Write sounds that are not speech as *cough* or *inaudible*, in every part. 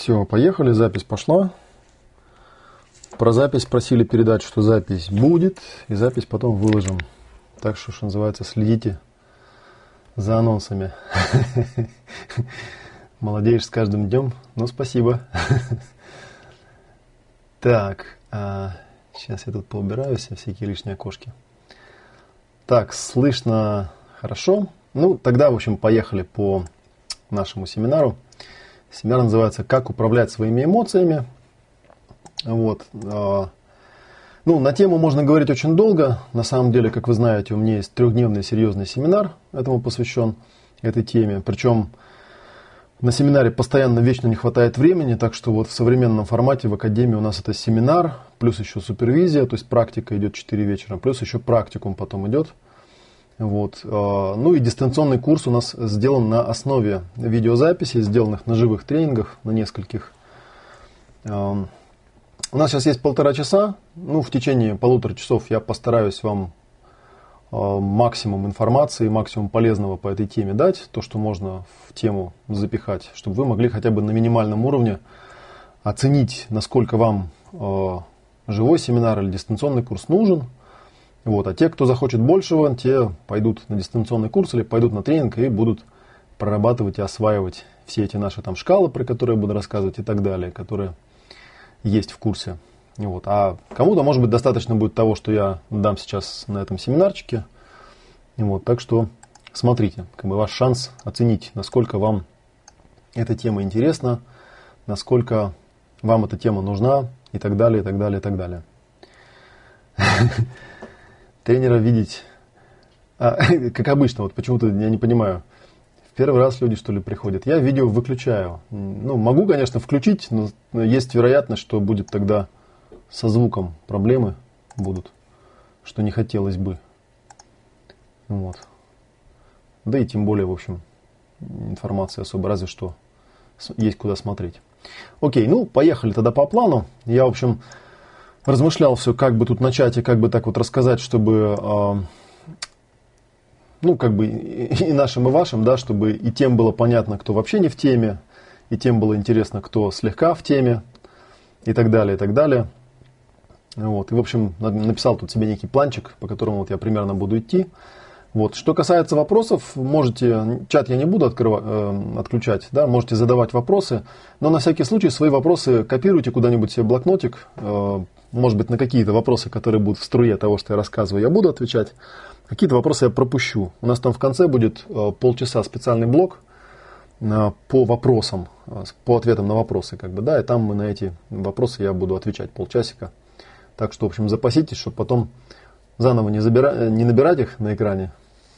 Все, поехали, запись пошла. Про запись просили передать, что запись будет, и запись потом выложим. Так что, что называется, следите за анонсами. *laughs* Молодеешь с каждым днем. Ну, спасибо. *laughs* Так, а, сейчас я тут поубираю все всякие лишние окошки. Так, слышно хорошо. Ну, тогда, в общем, поехали по нашему семинару. Семинар называется «Как управлять своими эмоциями». Вот. А, ну, на тему можно говорить очень долго. На самом деле, как вы знаете, у меня есть трехдневный серьезный семинар, этому посвящен этой теме. Причем на семинаре постоянно вечно не хватает времени, так что вот в современном формате в Академии у нас это семинар, плюс еще супервизия, то есть практика идет 4 вечера, плюс еще практикум потом идет – вот. А, ну и дистанционный курс у нас сделан на основе видеозаписей, сделанных на живых тренингах, на нескольких. А, у нас сейчас есть полтора часа. Ну, в течение полутора часов я постараюсь вам а, максимум информации, максимум полезного по этой теме дать, то, что можно в тему запихать, чтобы вы могли хотя бы на минимальном уровне оценить, насколько вам живой семинар или дистанционный курс нужен – вот. А те, кто захочет большего, те пойдут на дистанционный курс или пойдут на тренинг и будут прорабатывать и осваивать все эти наши там шкалы, про которые я буду рассказывать и так далее, которые есть в курсе. Вот. А кому-то, может быть, достаточно будет того, что я дам сейчас на этом семинарчике. Вот. Так что смотрите, как бы ваш шанс оценить, насколько вам эта тема интересна, насколько вам эта тема нужна и так далее, и так далее, и так далее. *laughs* тренера видеть, а, *laughs* как обычно, вот почему-то я не понимаю, в первый раз люди что ли приходят. Я видео выключаю. Ну, могу, конечно, включить, но есть вероятность, что будет тогда со звуком проблемы будут, что не хотелось бы. Вот. Да и тем более, в общем, информации особо, разве что есть куда смотреть. Окей, ну, поехали тогда по плану. Я, в общем, размышлял все, как бы тут начать и как бы так вот рассказать, чтобы, э, ну, как бы и нашим, и вашим, да, чтобы и тем было понятно, кто вообще не в теме, и тем было интересно, кто слегка в теме, и так далее, и так далее. Вот. И, в общем, написал тут себе некий планчик, по которому вот я примерно буду идти. Вот. Что касается вопросов, можете, чат я не буду открывать, э, отключать, да, можете задавать вопросы, но на всякий случай свои вопросы копируйте куда-нибудь себе блокнотик, э, может быть, на какие-то вопросы, которые будут в струе того, что я рассказываю, я буду отвечать. Какие-то вопросы я пропущу. У нас там в конце будет э, полчаса специальный блок э, по вопросам, э, по ответам на вопросы, как бы, да, и там мы на эти вопросы я буду отвечать полчасика. Так что, в общем, запаситесь, чтобы потом заново не, забира... не набирать их на экране.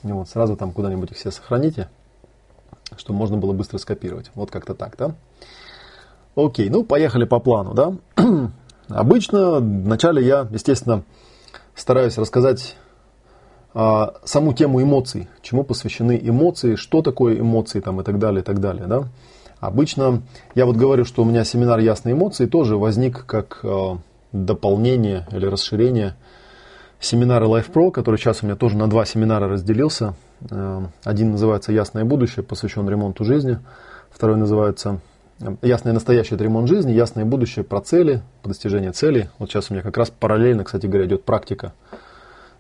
И вот, сразу там куда-нибудь их все сохраните, чтобы можно было быстро скопировать. Вот как-то так, да? Окей, ну поехали по плану, да? *clears throat* Обычно вначале я, естественно, стараюсь рассказать а, саму тему эмоций, чему посвящены эмоции, что такое эмоции там, и так далее, и так далее. Да? Обычно я вот говорю, что у меня семинар «Ясные эмоции» тоже возник как а, дополнение или расширение семинара Life Pro, который сейчас у меня тоже на два семинара разделился. А, один называется «Ясное будущее», посвящен ремонту жизни. Второй называется Ясное настоящее – это ремонт жизни, ясное будущее про цели, по достижению целей. Вот сейчас у меня как раз параллельно, кстати говоря, идет практика.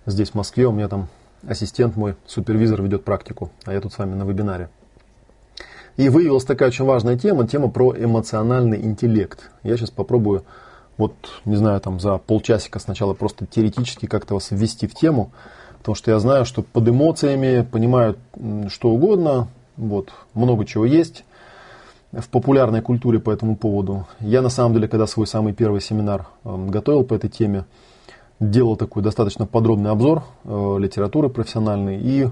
Здесь, в Москве, у меня там ассистент мой, супервизор ведет практику, а я тут с вами на вебинаре. И выявилась такая очень важная тема, тема про эмоциональный интеллект. Я сейчас попробую, вот, не знаю, там за полчасика сначала просто теоретически как-то вас ввести в тему, потому что я знаю, что под эмоциями понимают что угодно, вот, много чего есть, в популярной культуре по этому поводу. Я на самом деле, когда свой самый первый семинар э, готовил по этой теме, делал такой достаточно подробный обзор э, литературы профессиональной и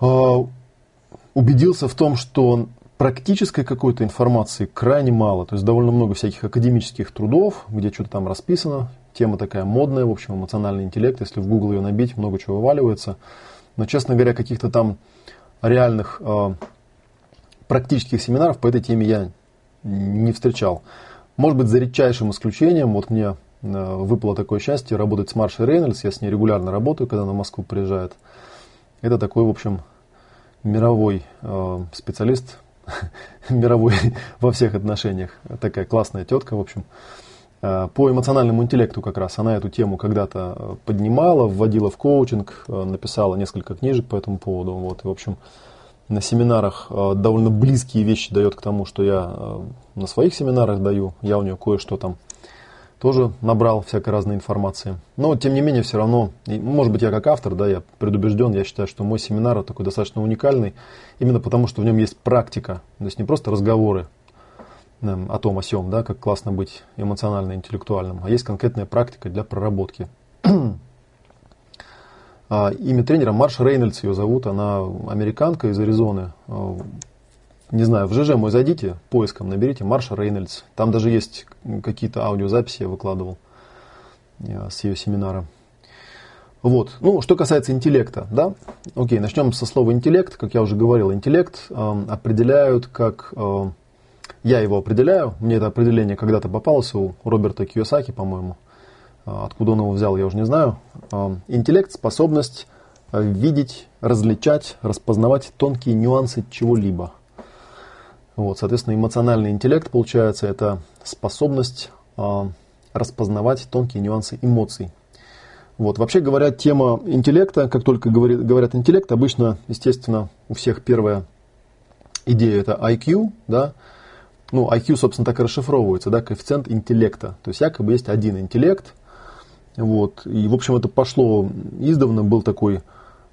э, убедился в том, что практической какой-то информации крайне мало. То есть довольно много всяких академических трудов, где что-то там расписано. Тема такая модная, в общем, эмоциональный интеллект. Если в Google ее набить, много чего вываливается. Но, честно говоря, каких-то там реальных э, практических семинаров по этой теме я не встречал. Может быть, за редчайшим исключением, вот мне э, выпало такое счастье работать с Маршей Рейнольдс, я с ней регулярно работаю, когда она в Москву приезжает. Это такой, в общем, мировой э, специалист *laughs* мировой *laughs* во всех отношениях. Такая классная тетка, в общем. Э, по эмоциональному интеллекту как раз она эту тему когда-то э, поднимала, вводила в коучинг, написала несколько книжек по этому поводу. Вот, и, в общем, на семинарах довольно близкие вещи дает к тому, что я на своих семинарах даю. Я у нее кое-что там тоже набрал всякой разной информации. Но, тем не менее, все равно, может быть, я как автор, да, я предубежден, я считаю, что мой семинар такой достаточно уникальный, именно потому, что в нем есть практика, то есть не просто разговоры, о том, о сем, да, как классно быть эмоционально интеллектуальным, а есть конкретная практика для проработки. А, имя тренера Марш Рейнольдс ее зовут, она американка из Аризоны. А, не знаю, в ЖЖ мой зайдите, поиском наберите Марша Рейнольдс. Там даже есть какие-то аудиозаписи я выкладывал с ее семинара. Вот. Ну, что касается интеллекта, да, окей, начнем со слова интеллект. Как я уже говорил, интеллект э, определяют как э, я его определяю. Мне это определение когда-то попалось у Роберта Кiyosaki, по-моему. А, откуда он его взял, я уже не знаю. А, интеллект – способность а, видеть, различать, распознавать тонкие нюансы чего-либо. Вот, соответственно, эмоциональный интеллект, получается, это способность распознавать тонкие нюансы эмоций. Вот. Вообще говоря, тема интеллекта, как только говорит, говорят интеллект, обычно, естественно, у всех первая идея это IQ, да, ну, IQ, собственно, так и расшифровывается, да, коэффициент интеллекта. То есть якобы есть один интеллект. Вот. И, в общем, это пошло издавна. Был такой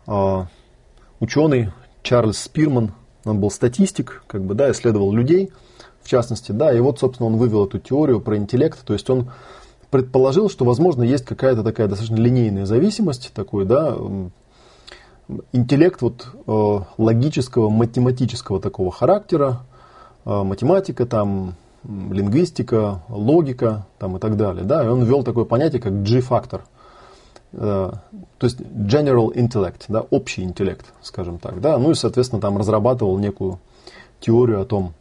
а, ученый Чарльз Спирман, он был статистик, как бы, да, исследовал людей, в частности, да, и вот, собственно, он вывел эту теорию про интеллект, то есть он предположил, что, возможно, есть какая-то такая достаточно линейная зависимость, такой, да, интеллект вот э, логического, математического такого характера, Э, математика, там, лингвистика, логика там, и так далее. Да? И он ввел такое понятие, как G-фактор. Э, то есть general intellect, да, общий интеллект, скажем так. Да? Ну и, соответственно, там разрабатывал некую теорию о том,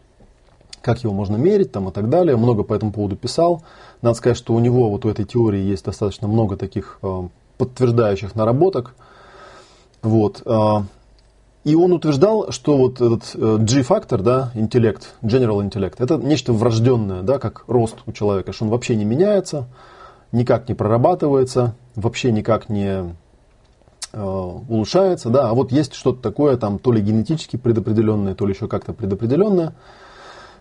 как его можно мерить там, и так далее. Много по этому поводу писал. Надо сказать, что у него вот у этой теории есть достаточно много таких э, подтверждающих наработок. Вот. И он утверждал, что вот этот э, G-фактор, да, интеллект, general intellect, это нечто врожденное, да, как рост у человека, что он вообще не меняется, никак не прорабатывается, вообще никак не э, улучшается, да, а вот есть что-то такое там то ли генетически предопределенное, то ли еще как-то предопределенное,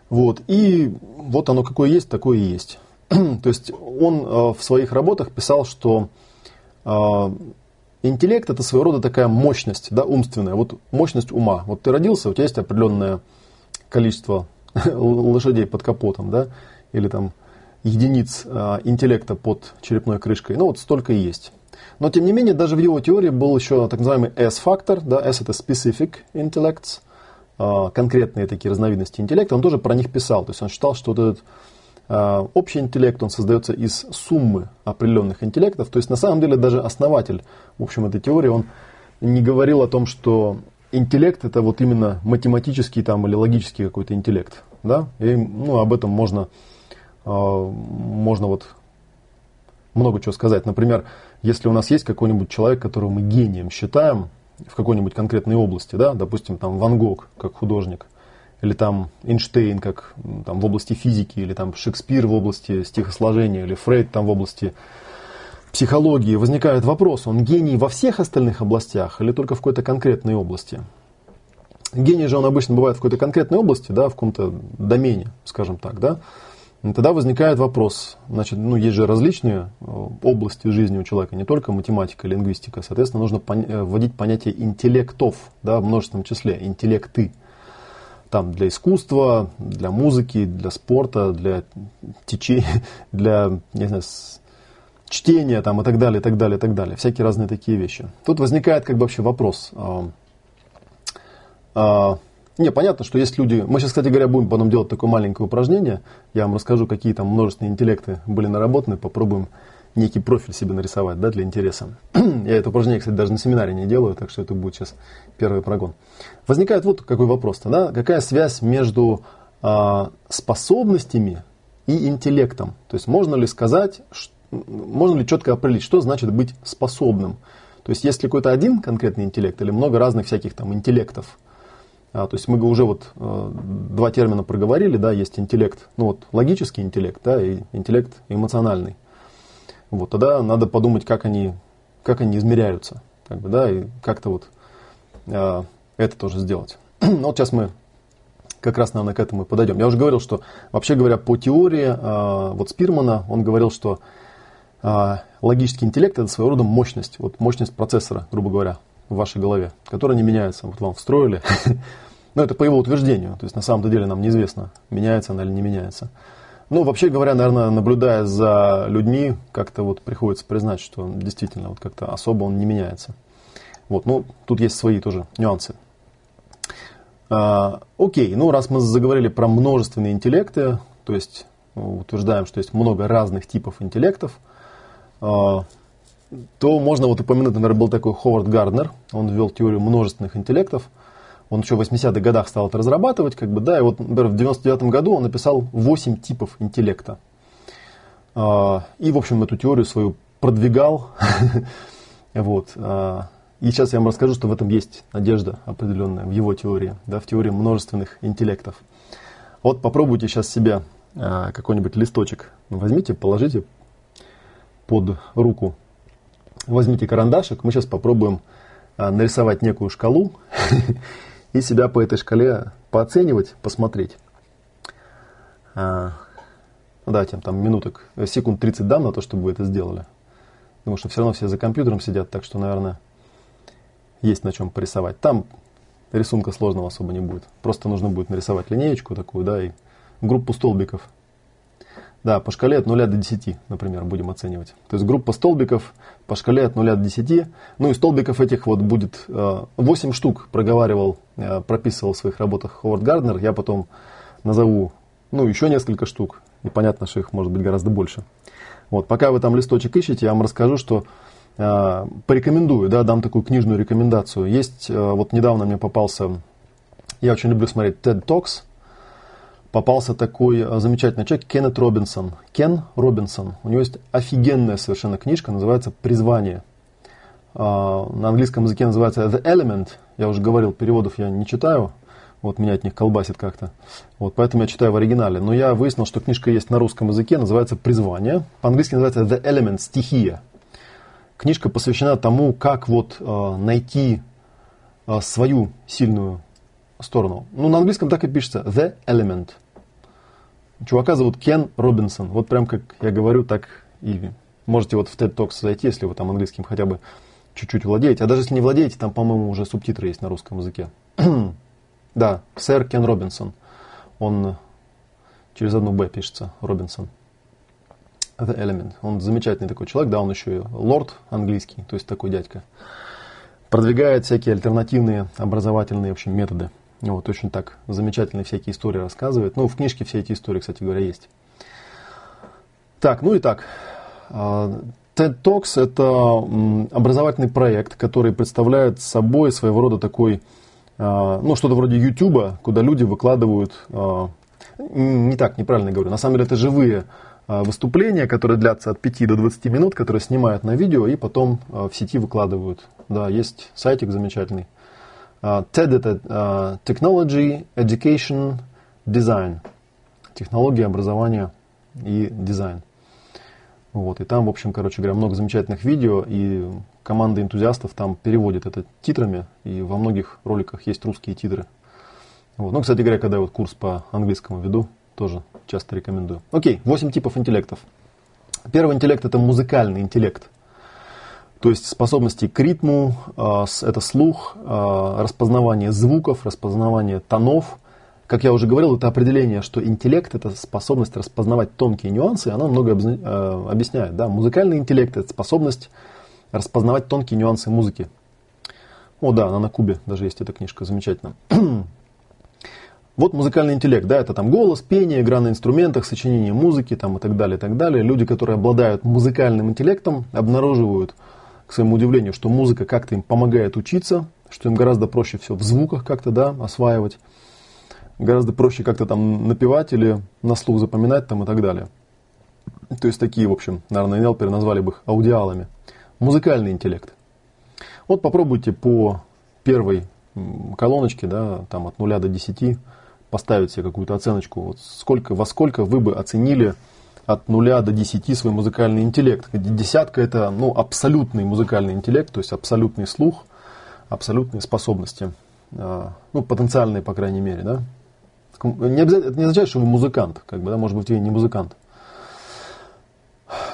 вот, и вот оно какое есть, такое и есть. *clears throat* То есть он э, в своих работах писал, что э, Интеллект это своего рода такая мощность, да, умственная, вот мощность ума. Вот ты родился, у тебя есть определенное количество лошадей под капотом, да, или там единиц э, интеллекта под черепной крышкой. Ну вот столько и есть. Но тем не менее, даже в его теории был еще так называемый S-фактор, да, S это specific intellects, э, конкретные такие разновидности интеллекта, он тоже про них писал. То есть он считал, что вот этот общий интеллект, он создается из суммы определенных интеллектов. То есть на самом деле даже основатель, в общем, этой теории, он не говорил о том, что интеллект это вот именно математический там или логический какой-то интеллект. Да? И ну, об этом можно, а, можно вот много чего сказать. Например, если у нас есть какой-нибудь человек, которого мы гением считаем в какой-нибудь конкретной области, да, допустим, там Ван Гог как художник, или там Эйнштейн как там, в области физики, или там Шекспир в области стихосложения, или Фрейд там в области психологии, возникает вопрос, он гений во всех остальных областях или только в какой-то конкретной области? Гений же он обычно бывает в какой-то конкретной области, да, в каком-то домене, скажем так, да. И тогда возникает вопрос, значит, ну, есть же различные э, области жизни у человека, не только математика, лингвистика. Соответственно, нужно э, вводить понятие интеллектов, да, в множественном числе, интеллекты там для искусства, для музыки, для спорта, для течения, *laughs* для, не знаю, чтения там и так далее, и так далее, и так далее. Всякие разные такие вещи. Тут возникает как бы вообще вопрос. А, а, не, понятно, что есть люди... Мы сейчас, кстати говоря, будем потом делать такое маленькое упражнение. Я вам расскажу, какие там множественные интеллекты были наработаны. Попробуем некий профиль себе нарисовать, да, для интереса. *clears throat* Я это упражнение, кстати, даже на семинаре не делаю, так что это будет сейчас первый прогон. Возникает вот какой вопрос-то, да, какая связь между э, способностями и интеллектом? То есть можно ли сказать, можно ли четко определить, что значит быть способным? То есть есть ли какой-то один конкретный интеллект или много разных всяких там интеллектов? А, то есть мы уже вот э, два термина проговорили, да, есть интеллект, ну вот логический интеллект, да, и интеллект эмоциональный. Вот, тогда надо подумать, как они, как они измеряются, как бы, да, и как-то вот э, это тоже сделать. *clears throat* ну вот сейчас мы как раз, наверное, к этому и подойдем. Я уже говорил, что вообще говоря, по теории э, вот Спирмана, он говорил, что э, логический интеллект это своего рода мощность, вот мощность процессора, грубо говоря, в вашей голове, которая не меняется. Вот вам встроили. *laughs* Но это по его утверждению. То есть на самом деле нам неизвестно, меняется она или не меняется. Ну, вообще говоря, наверное, наблюдая за людьми, как-то вот приходится признать, что действительно вот как-то особо он не меняется. Вот, ну, тут есть свои тоже нюансы. А, окей, ну, раз мы заговорили про множественные интеллекты, то есть ну, утверждаем, что есть много разных типов интеллектов, а, то можно вот упомянуть, например, был такой Ховард Гарднер, он ввел теорию множественных интеллектов, он еще в 80-х годах стал это разрабатывать, как бы, да, и вот, например, в 99 году он написал 8 типов интеллекта. А, и, в общем, эту теорию свою продвигал. *laughs* вот. А, и сейчас я вам расскажу, что в этом есть надежда определенная в его теории, да, в теории множественных интеллектов. Вот попробуйте сейчас себе а, какой-нибудь листочек возьмите, положите под руку возьмите карандашик, мы сейчас попробуем нарисовать некую шкалу *laughs* и себя по этой шкале пооценивать, посмотреть. А, ну, давайте там минуток, секунд 30 дам на то, чтобы вы это сделали. Потому что все равно все за компьютером сидят, так что, наверное, есть на чем порисовать. Там рисунка сложного особо не будет. Просто нужно будет нарисовать линеечку такую, да, и группу столбиков – да, по шкале от 0 до 10, например, будем оценивать. То есть группа столбиков по шкале от 0 до 10. Ну и столбиков этих вот будет 8 э, штук проговаривал, э, прописывал в своих работах Ховард Гарднер. Я потом назову, ну, еще несколько штук. И понятно, что их может быть гораздо больше. Вот, пока вы там листочек ищете, я вам расскажу, что э, порекомендую, да, дам такую книжную рекомендацию. Есть, вот недавно мне попался, я очень люблю смотреть TED Talks, попался такой э, замечательный человек Кеннет Робинсон. Кен Робинсон. У него есть офигенная совершенно книжка, называется «Призвание». А, на английском языке называется «The Element». Я уже говорил, переводов я не читаю. Вот меня от них колбасит как-то. Вот, поэтому я читаю в оригинале. Но я выяснил, что книжка есть на русском языке, называется «Призвание». По-английски называется «The Element», «Стихия». Книжка посвящена тому, как вот э, найти э, свою сильную сторону. Ну, на английском так и пишется «The Element». Чувака зовут Кен Робинсон. Вот прям как я говорю, так и можете вот в TED Talks зайти, если вы там английским хотя бы чуть-чуть владеете. А даже если не владеете, там, по-моему, уже субтитры есть на русском языке. *clears throat* да, сэр Кен Робинсон. Он через одну «Б» пишется, Робинсон. Это Element. Он замечательный такой человек, да, он еще и лорд английский, то есть такой дядька. Продвигает всякие альтернативные образовательные, в общем, методы. Вот, очень так замечательные всякие истории рассказывает. Ну, в книжке все эти истории, кстати говоря, есть. Так, ну и так. А, TED Talks – это образовательный проект, который представляет собой своего рода такой, а, ну, что-то вроде YouTube, куда люди выкладывают, а, не так, неправильно говорю, на самом деле это живые выступления, которые длятся от 5 до 20 минут, которые снимают на видео и потом в сети выкладывают. Да, есть сайтик замечательный – TED это uh, Technology, Education, Design. Технология, образование и дизайн. Вот, и там, в общем, короче говоря, много замечательных видео, и команда энтузиастов там переводит это титрами, и во многих роликах есть русские титры. Вот. Ну, кстати говоря, когда я вот курс по английскому веду, тоже часто рекомендую. Окей, 8 типов интеллектов. Первый интеллект – это музыкальный интеллект. То есть способности к ритму, а, это слух, а, распознавание звуков, распознавание тонов. Как я уже говорил, это определение, что интеллект – это способность распознавать тонкие нюансы, оно много а, объясняет. Да? Музыкальный интеллект – это способность распознавать тонкие нюансы музыки. О, да, она на Кубе даже есть эта книжка, замечательно. *clears throat* Вот музыкальный интеллект, да, это там голос, пение, игра на инструментах, сочинение музыки там, и так далее, и так далее. Люди, которые обладают музыкальным интеллектом, обнаруживают к своему удивлению, что музыка как-то им помогает учиться, что им гораздо проще все в звуках как-то да, осваивать, гораздо проще как-то там напевать или на слух запоминать там и так далее. То есть такие, в общем, наверное, НЛПеры назвали бы их аудиалами. Музыкальный интеллект. Вот попробуйте по первой колоночке, да, там от 0 до 10, поставить себе какую-то оценочку. Вот сколько, во сколько вы бы оценили от 0 до 10 свой музыкальный интеллект. Десятка это ну, абсолютный музыкальный интеллект, то есть абсолютный слух, абсолютные способности. А, ну, потенциальные, по крайней мере, да. Не обязательно, это не означает, что вы музыкант, как бы, да, может быть, вы не музыкант.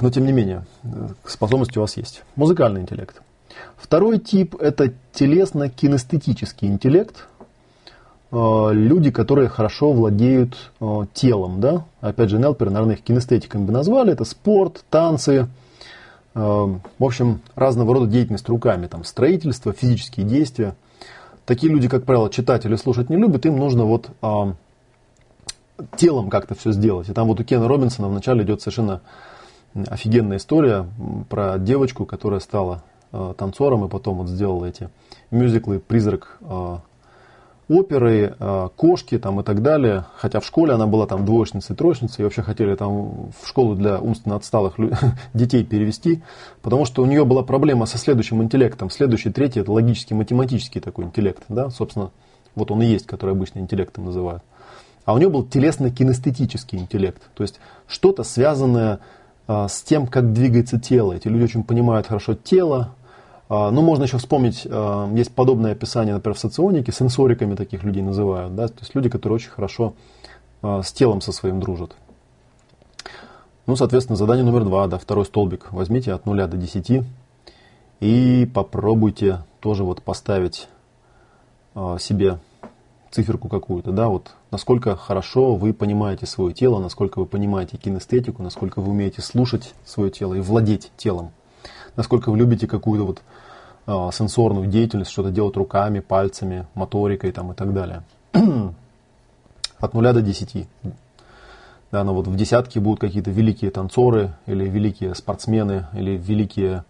Но, тем не менее, способности у вас есть. Музыкальный интеллект. Второй тип – это телесно-кинестетический интеллект – Э, люди, которые хорошо владеют э, телом, да, опять же, Нелпер, наверное, их кинестетиками бы назвали, это спорт, танцы, э, в общем, разного рода деятельность руками, там, строительство, физические действия. Такие люди, как правило, читать или слушать не любят, им нужно вот телом как-то все сделать. И там вот у Кена Робинсона вначале идет совершенно офигенная история про девочку, которая стала танцором и потом вот сделала эти мюзиклы «Призрак оперы, э, кошки там и так далее. Хотя в школе она была там двоечницей, троечницей, и вообще хотели там в школу для умственно отсталых *laughs* детей перевести, потому что у нее была проблема со следующим интеллектом. Следующий, третий, это логический, математический такой интеллект, да, собственно, вот он и есть, который обычно интеллектом называют. А у нее был телесно-кинестетический интеллект, то есть что-то связанное э, с тем, как двигается тело. Эти люди очень понимают хорошо тело, ну, можно еще вспомнить, а, есть подобное описание, например, в соционике, сенсориками таких людей называют, да, то есть люди, которые очень хорошо а, с телом со своим дружат. Ну, соответственно, задание номер два, да, второй столбик. Возьмите от 0 до 10 и попробуйте тоже вот поставить себе циферку какую-то, да, вот насколько хорошо вы понимаете свое тело, насколько вы понимаете кинестетику, насколько вы умеете слушать свое тело и владеть телом насколько вы любите какую-то вот сенсорную деятельность, что-то делать руками, пальцами, моторикой там, и так далее. *clears throat* От нуля до десяти. Да, но вот в десятке будут какие-то великие танцоры, или великие спортсмены, или великие,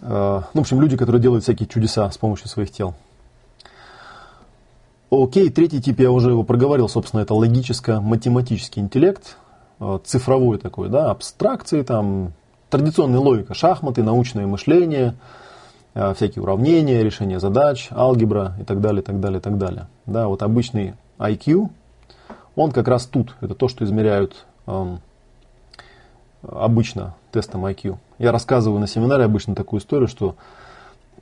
э, ну, в общем, люди, которые делают всякие чудеса с помощью своих тел. Окей, третий тип я уже его проговорил, собственно, это логическо-математический интеллект, э, цифровой такой, да, абстракции, там, традиционная логика, шахматы, научное мышление, всякие уравнения, решение задач, алгебра и так далее, так далее, так далее. Да, вот обычный IQ, он как раз тут, это то, что измеряют эм, обычно тестом IQ. Я рассказываю на семинаре обычно такую историю, что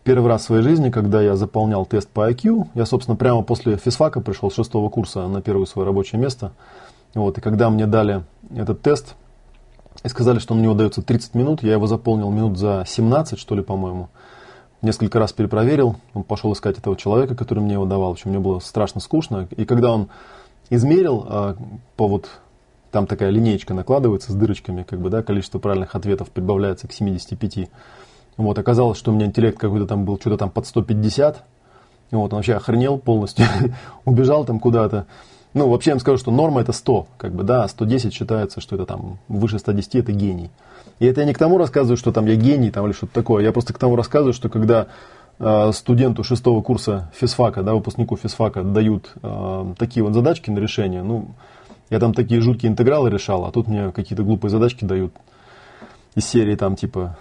первый раз в своей жизни, когда я заполнял тест по IQ, я, собственно, прямо после физфака пришел с шестого курса на первое свое рабочее место. Вот, и когда мне дали этот тест, и сказали, что на него дается 30 минут. Я его заполнил минут за 17, что ли, по-моему. Несколько раз перепроверил. Он пошел искать этого человека, который мне его давал. В общем, мне было страшно скучно. И когда он измерил а, по вот там такая линеечка накладывается с дырочками, как бы, да, количество правильных ответов прибавляется к 75. Вот, оказалось, что у меня интеллект какой-то там был, что-то там под 150. Вот, он вообще охренел полностью, *laughs* убежал там куда-то. Ну, вообще я вам скажу, что норма это 100, как бы, да, 110 считается, что это там выше 110 это гений. И это я не к тому рассказываю, что там я гений там или что-то такое, я просто к тому рассказываю, что когда э, студенту шестого курса физфака, да, выпускнику физфака дают э, такие вот задачки на решение, ну, я там такие жуткие интегралы решал, а тут мне какие-то глупые задачки дают из серии там типа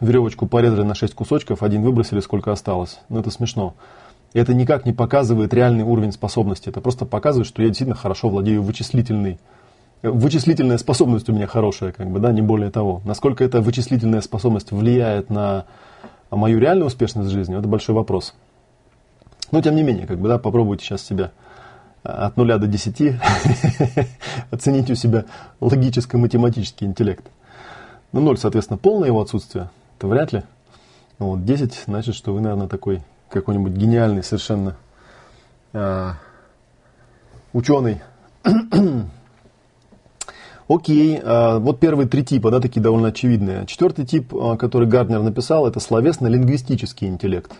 веревочку порезали на 6 кусочков, один выбросили, сколько осталось. Ну, это смешно это никак не показывает реальный уровень способности. Это просто показывает, что я действительно хорошо владею вычислительной. Вычислительная способность у меня хорошая, как бы, да, не более того. Насколько эта вычислительная способность влияет на мою реальную успешность в жизни, это большой вопрос. Но тем не менее, как бы, да, попробуйте сейчас себя от нуля до десяти *laughs* оценить у себя логическо-математический интеллект. Ну, ноль, соответственно, полное его отсутствие. Это вряд ли. Вот, 10 значит, что вы, наверное, такой какой-нибудь гениальный совершенно э, ученый. *clears throat* Окей, э, вот первые три типа, да, такие довольно очевидные. Четвертый тип, э, который Гарднер написал, это словесно-лингвистический интеллект.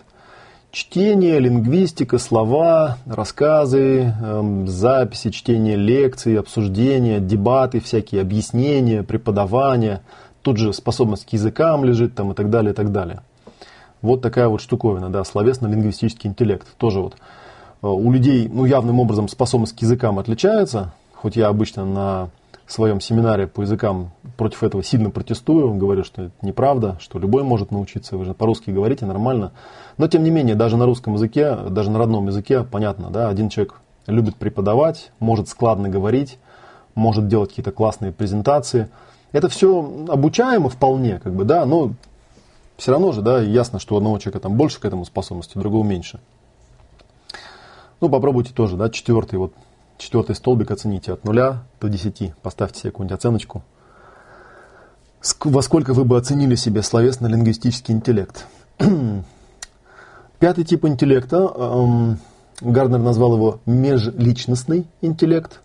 Чтение, лингвистика, слова, рассказы, э, записи, чтение лекций, обсуждения, дебаты, всякие объяснения, преподавание. Тут же способность к языкам лежит там и так далее, и так далее. Вот такая вот штуковина, да, словесно-лингвистический интеллект. Тоже вот э, у людей, ну, явным образом способность к языкам отличается, хоть я обычно на своем семинаре по языкам против этого сильно протестую, говорю, что это неправда, что любой может научиться, вы же по-русски говорите нормально. Но тем не менее, даже на русском языке, даже на родном языке, понятно, да, один человек любит преподавать, может складно говорить, может делать какие-то классные презентации. Это все обучаемо вполне, как бы, да, но все равно же, да, ясно, что у одного человека там больше к этому способности, у другого меньше. Ну, попробуйте тоже, да, четвертый вот четвертый столбик оцените от 0 до 10. Поставьте себе какую-нибудь оценочку. Во сколько вы бы оценили себе словесно-лингвистический интеллект? *clears throat* Пятый тип интеллекта, эм, Гарднер назвал его межличностный интеллект.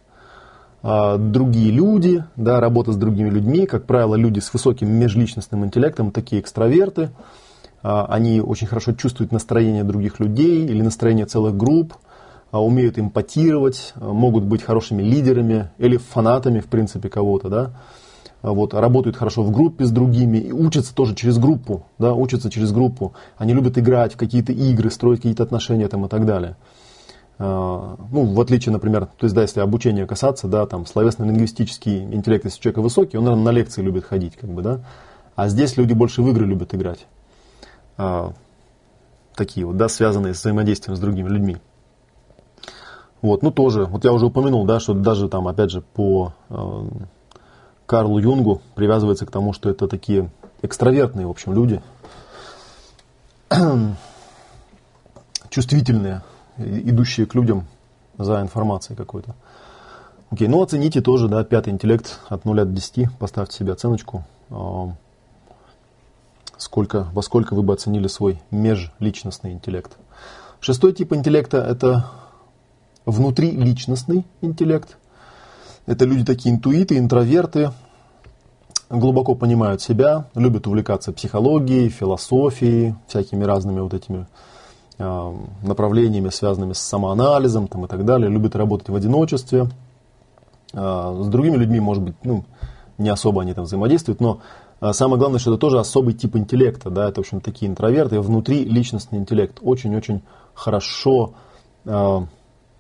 Э, другие люди, да, работа с другими людьми, как правило, люди с высоким межличностным интеллектом, такие экстраверты, э, они очень хорошо чувствуют настроение других людей или настроение целых групп, а, умеют импотировать, а, могут быть хорошими лидерами или фанатами, в принципе, кого-то, да, а вот, работают хорошо в группе с другими и учатся тоже через группу, да, учатся через группу. Они любят играть в какие-то игры, строить какие-то отношения там и так далее. Ну, в отличие, например, то есть, да, если обучение касаться, да, там, словесно-лингвистический интеллект, если человек высокий, он, наверное, на лекции любит ходить, как бы, да, а здесь люди больше в игры любят играть. Такие вот, да, связанные с взаимодействием с другими людьми. Вот, ну тоже, вот я уже упомянул, да, что даже там, опять же, по э, Карлу Юнгу привязывается к тому, что это такие экстравертные, в общем, люди, *clears throat* чувствительные, идущие к людям за информацией какой-то. Окей, ну оцените тоже, да, пятый интеллект от 0 до 10, поставьте себе оценочку. Э, сколько, во сколько вы бы оценили свой межличностный интеллект. Шестой тип интеллекта – это внутриличностный интеллект. Это люди такие интуиты, интроверты, глубоко понимают себя, любят увлекаться психологией, философией, всякими разными вот этими направлениями, связанными с самоанализом там, и так далее, любят работать в одиночестве. Э, с другими людьми, может быть, ну, не особо они там взаимодействуют, но э, самое главное, что это тоже особый тип интеллекта, да, это, в общем, такие интроверты, внутри личностный интеллект, очень-очень хорошо А,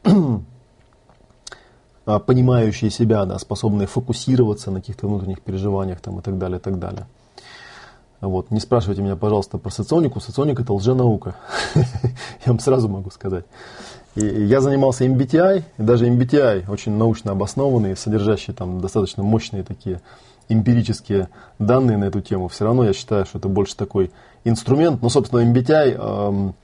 *clears throat* понимающие себя, да, способные фокусироваться на каких-то внутренних переживаниях там, и так далее, и так далее. Вот. Не спрашивайте меня, пожалуйста, про соционику. Соционик это лженаука. *laughs* Я вам сразу могу сказать. И я занимался MBTI, и даже MBTI очень научно обоснованный, содержащий там достаточно мощные такие эмпирические данные на эту тему. Все равно я считаю, что это больше такой инструмент. Но, собственно, MBTI эм,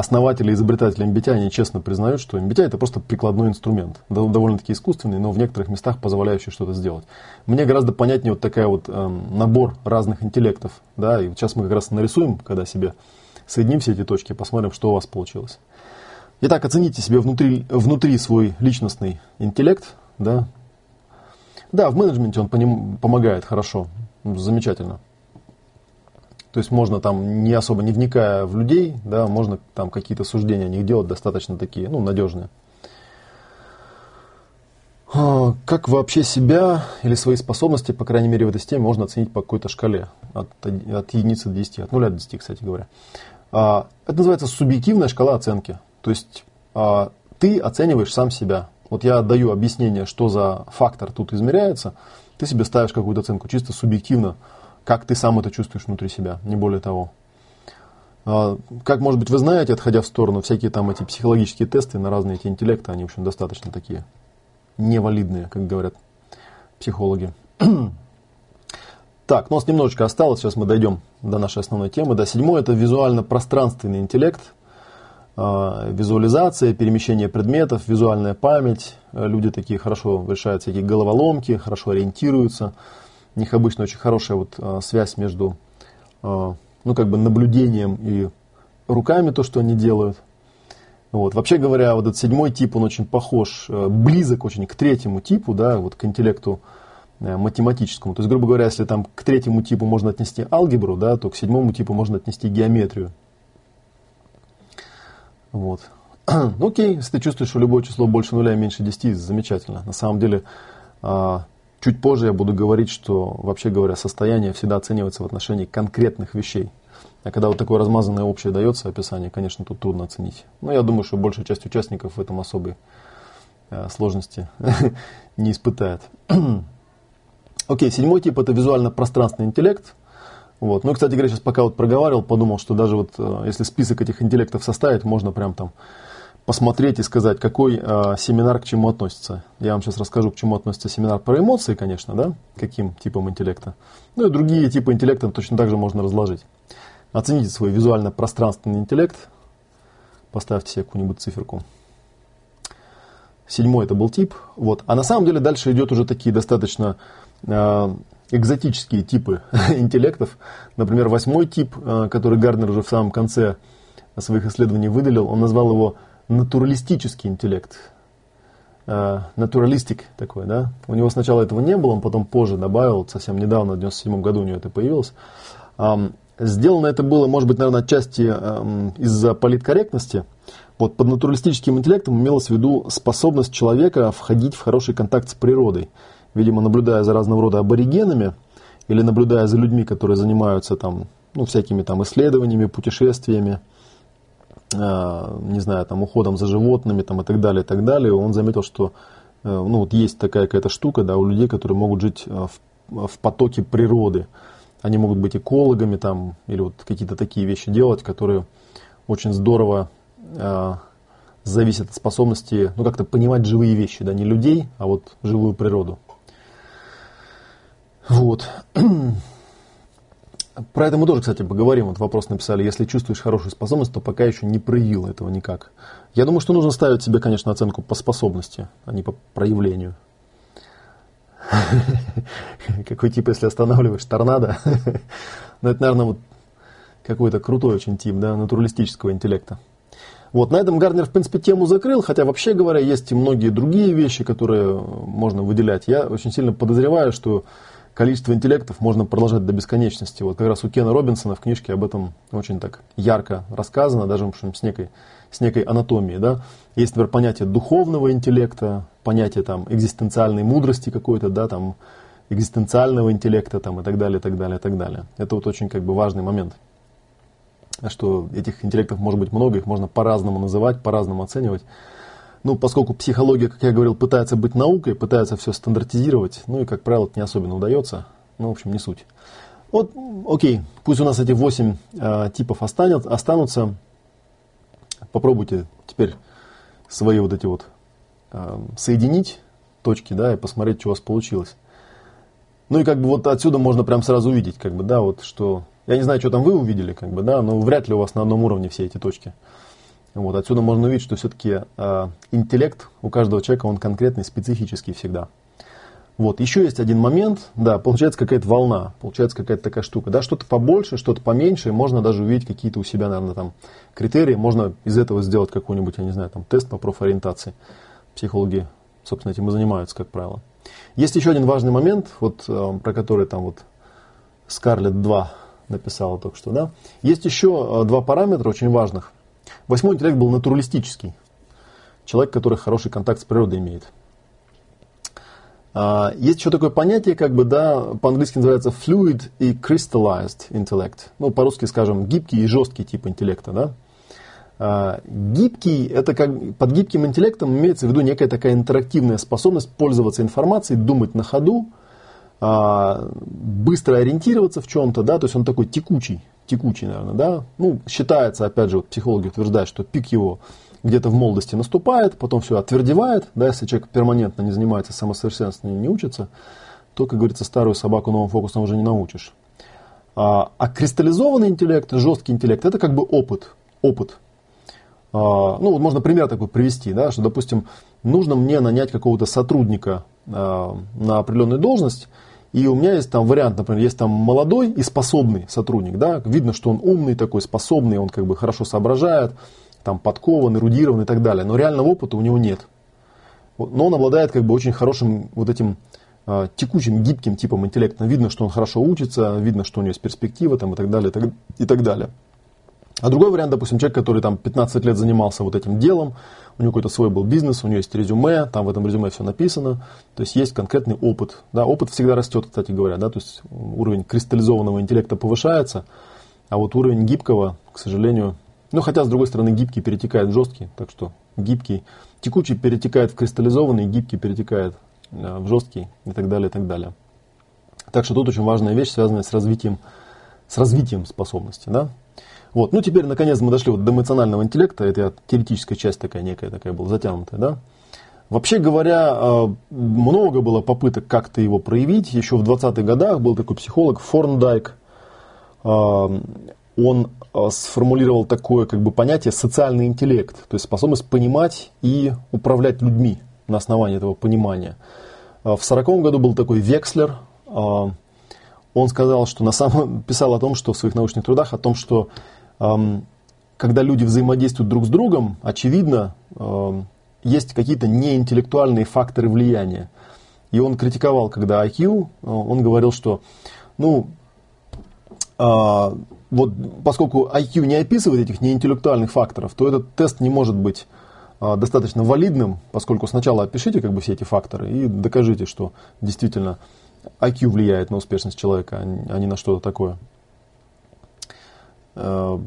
основатели и изобретатели MBTI, они честно признают, что MBTI это просто прикладной инструмент, довольно-таки искусственный, но в некоторых местах позволяющий что-то сделать. Мне гораздо понятнее вот такая вот э, набор разных интеллектов, да, и вот сейчас мы как раз нарисуем, когда себе соединим все эти точки, посмотрим, что у вас получилось. Итак, оцените себе внутри, внутри свой личностный интеллект, да. Да, в менеджменте он по ним помогает хорошо, замечательно. То есть можно там не особо не вникая в людей, да, можно там какие-то суждения о них делать достаточно такие, ну, надежные. А, как вообще себя или свои способности, по крайней мере, в этой системе можно оценить по какой-то шкале от, от единицы до 10, от 0 до 10, кстати говоря. А, это называется субъективная шкала оценки. То есть а, ты оцениваешь сам себя. Вот я даю объяснение, что за фактор тут измеряется, ты себе ставишь какую-то оценку чисто субъективно как ты сам это чувствуешь внутри себя, не более того. А, как, может быть, вы знаете, отходя в сторону, всякие там эти психологические тесты на разные эти интеллекты, они, в общем, достаточно такие невалидные, как говорят психологи. Так, ну, у нас немножечко осталось, сейчас мы дойдем до нашей основной темы. Да, седьмой – это визуально-пространственный интеллект, а, визуализация, перемещение предметов, визуальная память. Люди такие хорошо решают всякие головоломки, хорошо ориентируются – у них обычно очень хорошая вот а, связь между а, ну, как бы наблюдением и руками, то, что они делают. Вот. Вообще говоря, вот этот седьмой тип, он очень похож, э, близок очень к третьему типу, да, вот к интеллекту э, математическому. То есть, грубо говоря, если там к третьему типу можно отнести алгебру, да, то к седьмому типу можно отнести геометрию. Вот. *clears throat* Ну, окей, если ты чувствуешь, что любое число больше нуля и меньше 10, замечательно. На самом деле, а, Чуть позже я буду говорить, что, вообще говоря, состояние всегда оценивается в отношении конкретных вещей. А когда вот такое размазанное общее дается описание, конечно, тут трудно оценить. Но я думаю, что большая часть участников в этом особой э, сложности *laughs* не испытает. *clears throat* Окей, седьмой тип это визуально-пространственный интеллект. Вот. Ну, кстати говоря, сейчас пока вот проговаривал, подумал, что даже вот э, если список этих интеллектов составить, можно прям там посмотреть и сказать, какой э, семинар к чему относится. Я вам сейчас расскажу, к чему относится семинар про эмоции, конечно, да, каким типом интеллекта. Ну и другие типы интеллекта точно так же можно разложить. Оцените свой визуально-пространственный интеллект. Поставьте себе какую-нибудь циферку. Седьмой это был тип. Вот. А на самом деле дальше идет уже такие достаточно э, экзотические типы *laughs* интеллектов. Например, восьмой тип, э, который Гарднер уже в самом конце своих исследований выделил, он назвал его натуралистический интеллект. Натуралистик такой, да. У него сначала этого не было, он потом позже добавил, совсем недавно, в 97 году у него это появилось. Сделано это было, может быть, наверное, отчасти из-за политкорректности. Вот под натуралистическим интеллектом имелось в виду способность человека входить в хороший контакт с природой. Видимо, наблюдая за разного рода аборигенами или наблюдая за людьми, которые занимаются там, ну, всякими там исследованиями, путешествиями, Э, не знаю, там, уходом за животными там, и так далее, и так далее, он заметил, что э, ну, вот есть такая какая-то штука да, у людей, которые могут жить э, в, в потоке природы. Они могут быть экологами там, или вот какие-то такие вещи делать, которые очень здорово э, зависят от способности ну, как-то понимать живые вещи, да, не людей, а вот живую природу. Вот. *clears throat* Про это мы тоже, кстати, поговорим. Вот вопрос написали. Если чувствуешь хорошую способность, то пока еще не проявил этого никак. Я думаю, что нужно ставить себе, конечно, оценку по способности, а не по проявлению. *laughs* Какой тип, если останавливаешь торнадо? *laughs* Ну, это, наверное, вот какой-то крутой очень тип, да, натуралистического интеллекта. Вот, на этом Гарднер, в принципе, тему закрыл, хотя, вообще говоря, есть и многие другие вещи, которые можно выделять. Я очень сильно подозреваю, что количество интеллектов можно продолжать до бесконечности. Вот как раз у Кена Робинсона в книжке об этом очень так ярко рассказано, даже в общем, с некой, с некой анатомией. Да? Есть, например, понятие духовного интеллекта, понятие там, экзистенциальной мудрости какой-то, да, там, экзистенциального интеллекта там, и так далее, и так далее, и так далее. Это вот очень как бы важный момент. Что этих интеллектов может быть много, их можно по-разному называть, по-разному оценивать ну, поскольку психология, как я говорил, пытается быть наукой, пытается все стандартизировать, ну и, как правило, это не особенно удается, ну, в общем, не суть. Вот, окей, пусть у нас эти восемь э, типов останет, останутся. Попробуйте теперь свои вот эти вот э, соединить точки, да, и посмотреть, что у вас получилось. Ну и как бы вот отсюда можно прям сразу увидеть, как бы, да, вот что... Я не знаю, что там вы увидели, как бы, да, но вряд ли у вас на одном уровне все эти точки. Вот, отсюда можно увидеть, что все-таки э, интеллект у каждого человека, он конкретный, специфический всегда. Вот, еще есть один момент, да, получается какая-то волна, получается какая-то такая штука, да, что-то побольше, что-то поменьше, можно даже увидеть какие-то у себя, наверное, там критерии, можно из этого сделать какой-нибудь, я не знаю, там тест по профориентации. Психологи, собственно, этим и занимаются, как правило. Есть еще один важный момент, вот, э, про который там вот Скарлетт 2 написала только что, да. Есть еще э, два параметра очень важных – Восьмой интеллект был натуралистический. Человек, который хороший контакт с природой имеет. А, есть еще такое понятие, как бы, да, по-английски называется fluid и crystallized intellect. Ну, по-русски скажем, гибкий и жесткий тип интеллекта, да. А, гибкий, это как, под гибким интеллектом имеется в виду некая такая интерактивная способность пользоваться информацией, думать на ходу, а, быстро ориентироваться в чем-то, да, то есть он такой текучий, текучий, наверное, да. Ну, считается, опять же, вот психологи утверждают, что пик его где-то в молодости наступает, потом все отвердевает, да, если человек перманентно не занимается самосовершенствованием, не учится, то, как говорится, старую собаку новым фокусом уже не научишь. А, а кристаллизованный интеллект, жесткий интеллект, это как бы опыт, опыт. А, ну, вот можно пример такой привести, да, что, допустим, нужно мне нанять какого-то сотрудника а, на определенную должность, и у меня есть там вариант, например, есть там молодой и способный сотрудник, да, видно, что он умный такой, способный, он как бы хорошо соображает, там подкован, эрудирован и так далее, но реального опыта у него нет. Но он обладает как бы очень хорошим вот этим э, текучим, гибким типом интеллекта. Видно, что он хорошо учится, видно, что у него есть перспектива там, и так далее, и так, и так далее. А другой вариант, допустим, человек, который там 15 лет занимался вот этим делом, у него какой-то свой был бизнес, у него есть резюме, там в этом резюме все написано, то есть есть конкретный опыт. Да, опыт всегда растет, кстати говоря, да, то есть уровень кристаллизованного интеллекта повышается, а вот уровень гибкого, к сожалению, ну хотя с другой стороны гибкий перетекает в жесткий, так что гибкий. Текучий перетекает в кристаллизованный, гибкий перетекает э, в жесткий и так далее, и так далее. Так что тут очень важная вещь, связанная с развитием, с развитием способности. Да? Вот. Ну, теперь, наконец, мы дошли вот до эмоционального интеллекта. Это теоретическая часть такая некая, такая была затянутая. Да? Вообще говоря, э, много было попыток как-то его проявить. Еще в 20-х годах был такой психолог Форндайк. Э, он э, сформулировал такое как бы, понятие социальный интеллект, то есть способность понимать и управлять людьми на основании этого понимания. В 1940 году был такой Векслер. Он сказал, что на самом *laughs* писал о том, что в своих научных трудах, о том, что когда люди взаимодействуют друг с другом, очевидно, есть какие-то неинтеллектуальные факторы влияния. И он критиковал, когда IQ, э, он говорил, что, ну, а, вот поскольку IQ не описывает этих неинтеллектуальных факторов, то этот тест не может быть а, достаточно валидным, поскольку сначала опишите как бы все эти факторы и докажите, что действительно IQ влияет на успешность человека, а не на что-то такое. Э,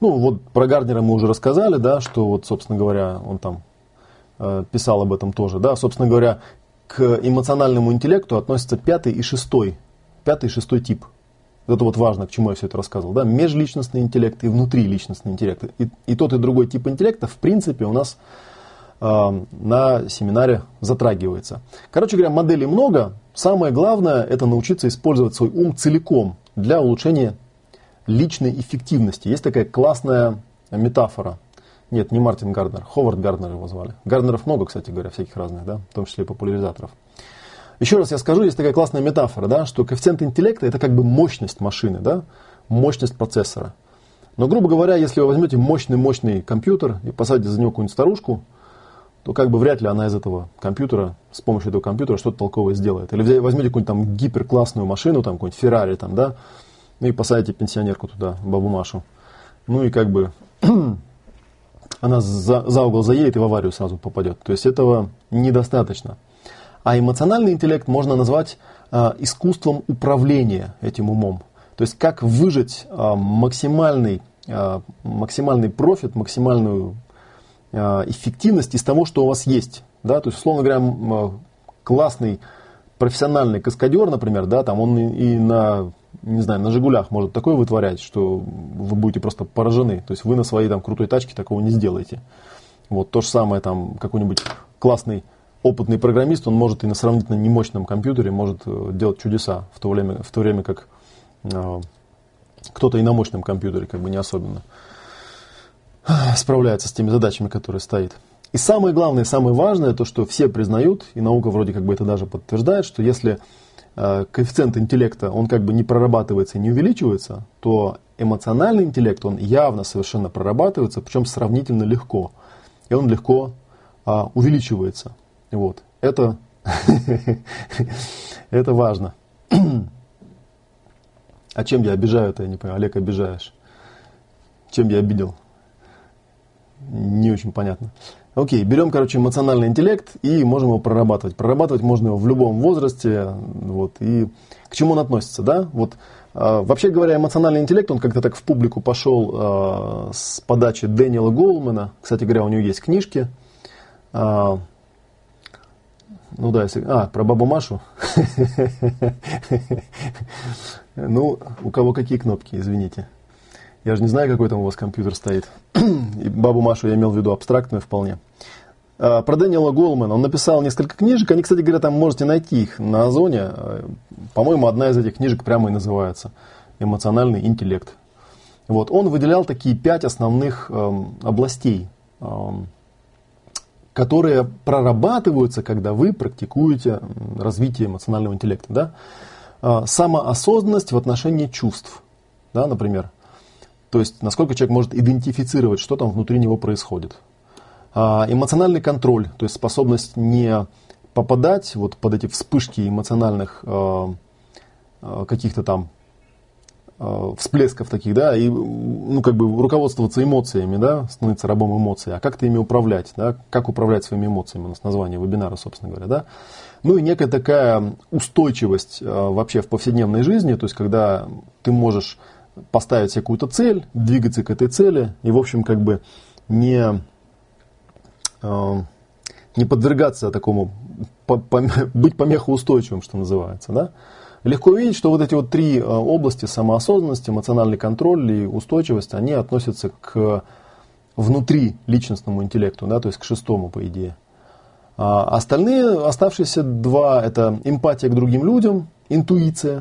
ну, вот про Гарднера мы уже рассказали, да, что вот, собственно говоря, он там Э, писал об этом тоже. Да? Собственно говоря, к эмоциональному интеллекту относятся пятый и шестой. Пятый и шестой тип. Это вот важно, к чему я все это рассказывал. Да? Межличностный интеллект и внутриличностный интеллект. И, и тот, и другой тип интеллекта, в принципе, у нас э, на семинаре затрагивается. Короче говоря, моделей много. Самое главное – это научиться использовать свой ум целиком для улучшения личной эффективности. Есть такая классная метафора. Нет, не Мартин Гарднер, Ховард Гарднер его звали. Гарднеров много, кстати говоря, всяких разных, да, в том числе и популяризаторов. Еще раз я скажу, есть такая классная метафора, да, что коэффициент интеллекта это как бы мощность машины, да, мощность процессора. Но, грубо говоря, если вы возьмете мощный-мощный компьютер и посадите за него какую-нибудь старушку, то как бы вряд ли она из этого компьютера, с помощью этого компьютера что-то толковое сделает. Или возьмете какую-нибудь там гиперклассную машину, там какую-нибудь Феррари, там, да, и посадите пенсионерку туда, бабу Машу. Ну и как бы *clears throat* она за, за угол заедет и в аварию сразу попадет. То есть этого недостаточно. А эмоциональный интеллект можно назвать э, искусством управления этим умом. То есть как выжать э, максимальный, э, максимальный профит, максимальную э, эффективность из того, что у вас есть. Да? То есть, условно говоря, классный профессиональный каскадер, например, да, там он и на не знаю, на «Жигулях» может такое вытворять, что вы будете просто поражены. То есть вы на своей там крутой тачке такого не сделаете. Вот то же самое там какой-нибудь классный опытный программист, он может и на сравнительно немощном компьютере может э, делать чудеса, в то время, в то время как э, кто-то и на мощном компьютере как бы не особенно справляется с теми задачами, которые стоит. И самое главное, самое важное, то, что все признают, и наука вроде как бы это даже подтверждает, что если Э, коэффициент интеллекта, он как бы не прорабатывается не увеличивается, то эмоциональный интеллект, он явно совершенно прорабатывается, причем сравнительно легко. И он легко а, увеличивается. Вот. Это, *laughs* это важно. а чем я обижаю-то, я не понимаю. Олег, обижаешь. Чем я обидел? Не очень понятно. Окей, берем, короче, эмоциональный интеллект и можем его прорабатывать. Прорабатывать можно его в любом возрасте. Вот, и к чему он относится, да? Вот, э, вообще говоря, эмоциональный интеллект, он как-то так в публику пошел э, с подачи Дэниела Голмана. Кстати говоря, у него есть книжки. Э, ну да, если... А, про бабу Машу. *laughs* Ну, у кого какие кнопки, извините. Я же не знаю, какой там у вас компьютер стоит. И бабу Машу я имел в виду абстрактную вполне. А, про Дэниела Голмана. Он написал несколько книжек. Они, кстати говоря, там можете найти их на Озоне. А, по-моему, одна из этих книжек прямо и называется «Эмоциональный интеллект». Вот. Он выделял такие пять основных эм, областей, эм, которые прорабатываются, когда вы практикуете развитие эмоционального интеллекта. Да? Э, самоосознанность в отношении чувств. Да, например, то есть, насколько человек может идентифицировать, что там внутри него происходит. А, эмоциональный контроль, то есть способность не попадать вот под эти вспышки эмоциональных э, э, каких-то там всплесков таких, да, и ну, как бы руководствоваться эмоциями, да, становиться рабом эмоций, а как ты ими управлять, да, как управлять своими эмоциями, у нас название вебинара, собственно говоря, да. Ну и некая такая устойчивость вообще в повседневной жизни, то есть когда ты можешь поставить себе какую-то цель, двигаться к этой цели и, в общем, как бы не, не подвергаться такому, *laughs* быть помехоустойчивым, что называется. Да? Легко увидеть, что вот эти вот три области самоосознанности, эмоциональный контроль и устойчивость, они относятся к внутри личностному интеллекту, да, то есть к шестому, по идее. А остальные, оставшиеся два, это эмпатия к другим людям, интуиция,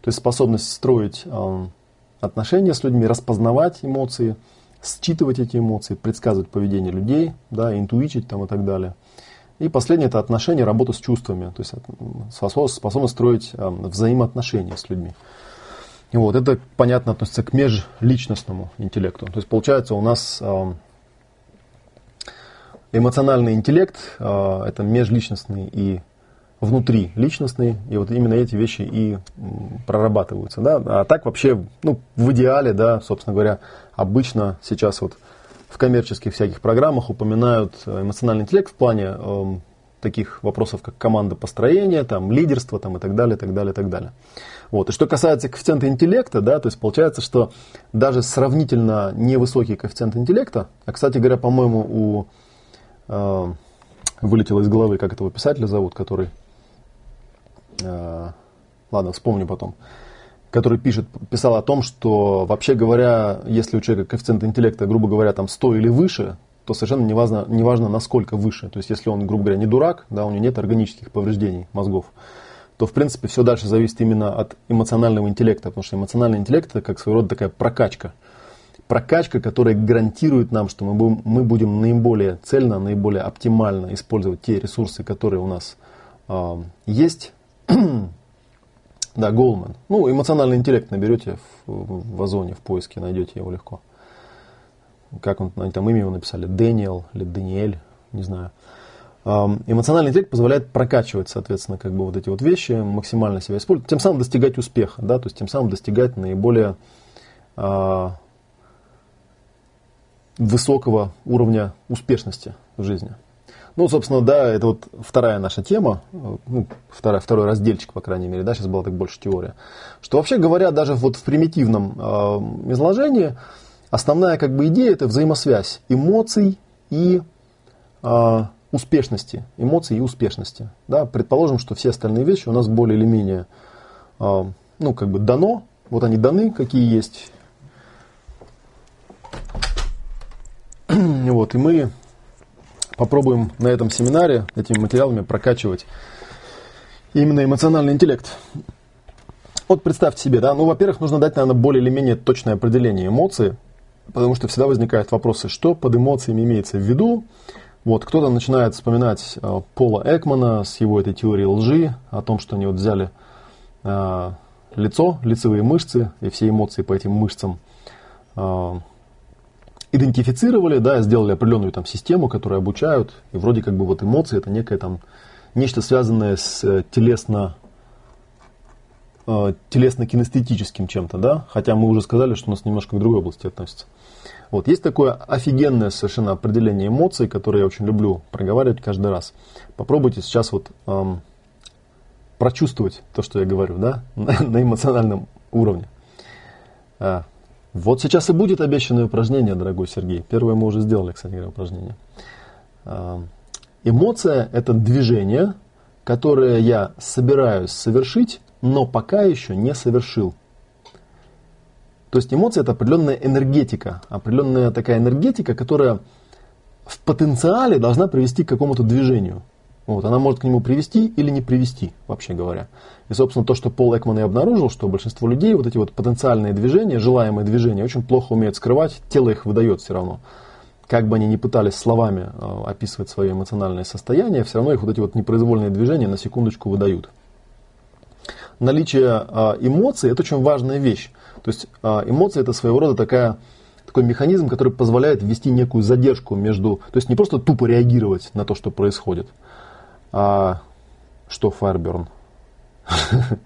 то есть способность строить э, отношения с людьми, распознавать эмоции, считывать эти эмоции, предсказывать поведение людей, да, интуичить там и так далее. И последнее это отношение, работа с чувствами, то есть способность строить э, взаимоотношения с людьми. И вот это, понятно, относится к межличностному интеллекту. То есть получается у нас э, эмоциональный интеллект э, это межличностный и внутриличностный, и вот именно эти вещи и прорабатываются. Да? А так вообще, ну, в идеале, да, собственно говоря, обычно сейчас вот в коммерческих всяких программах упоминают эмоциональный интеллект в плане э, таких вопросов, как команда построения, там, лидерство там, и так далее, так далее, так далее. Вот. И что касается коэффициента интеллекта, да, то есть получается, что даже сравнительно невысокий коэффициент интеллекта, а, кстати говоря, по-моему, у э, вылетело из головы, как этого писателя зовут, который, э, ладно, вспомню потом, который пишет, писал о том, что вообще говоря, если у человека коэффициент интеллекта, грубо говоря, там 100 или выше, то совершенно не важно, не важно насколько выше. То есть если он, грубо говоря, не дурак, да, у него нет органических повреждений мозгов, то, в принципе, все дальше зависит именно от эмоционального интеллекта, потому что эмоциональный интеллект – это как своего рода такая прокачка. Прокачка, которая гарантирует нам, что мы будем, мы будем наиболее цельно, наиболее оптимально использовать те ресурсы, которые у нас э, есть. *clears throat* да, Голман. Ну, эмоциональный интеллект наберете в, в Озоне, в поиске, найдете его легко. Как он, они там имя его написали, Дэниел или Даниэль, не знаю. Эмоциональный интеллект позволяет прокачивать, соответственно, как бы вот эти вот вещи, максимально себя использовать, тем самым достигать успеха, да, то есть тем самым достигать наиболее э, высокого уровня успешности в жизни. Ну, собственно, да, это вот вторая наша тема, ну, второй, второй разделчик, по крайней мере, да, сейчас была так больше теория. Что вообще говоря, даже вот в примитивном э, изложении, основная как бы идея это взаимосвязь эмоций и э, успешности, эмоций и успешности. Да, предположим, что все остальные вещи у нас более или менее, э, ну, как бы дано, вот они даны, какие есть. *clears throat* Вот, и мы попробуем на этом семинаре этими материалами прокачивать именно эмоциональный интеллект. Вот представьте себе, да, ну, во-первых, нужно дать, наверное, более или менее точное определение эмоции, потому что всегда возникают вопросы, что под эмоциями имеется в виду, вот, кто-то начинает вспоминать э, Пола Экмана с его этой теорией лжи, о том, что они вот взяли э, лицо, лицевые мышцы и все эмоции по этим мышцам э, идентифицировали, да, сделали определенную там систему, которую обучают, и вроде как бы вот эмоции это некое там нечто связанное с э, телесно э, телесно-кинестетическим чем-то, да, хотя мы уже сказали, что у нас немножко к другой области относится. Вот, есть такое офигенное совершенно определение эмоций, которое я очень люблю проговаривать каждый раз. Попробуйте сейчас вот эм, прочувствовать то, что я говорю, да, *laughs* на, на эмоциональном уровне. А, вот сейчас и будет обещанное упражнение, дорогой Сергей. Первое мы уже сделали, кстати говоря, упражнение. А, эмоция – это движение, которое я собираюсь совершить, но пока еще не совершил. То есть эмоция это определенная энергетика, определенная такая энергетика, которая в потенциале должна привести к какому-то движению. Вот, она может к нему привести или не привести, вообще говоря. И, собственно, то, что Пол Экман и обнаружил, что большинство людей вот эти вот потенциальные движения, желаемые движения, очень плохо умеют скрывать, тело их выдает все равно. Как бы они ни пытались словами э, описывать свое эмоциональное состояние, все равно их вот эти вот непроизвольные движения на секундочку выдают. Наличие э, эмоций – это очень важная вещь. То есть а, эмоции это своего рода такая, такой механизм, который позволяет ввести некую задержку между... То есть не просто тупо реагировать на то, что происходит. А, что Fireburn? *laughs*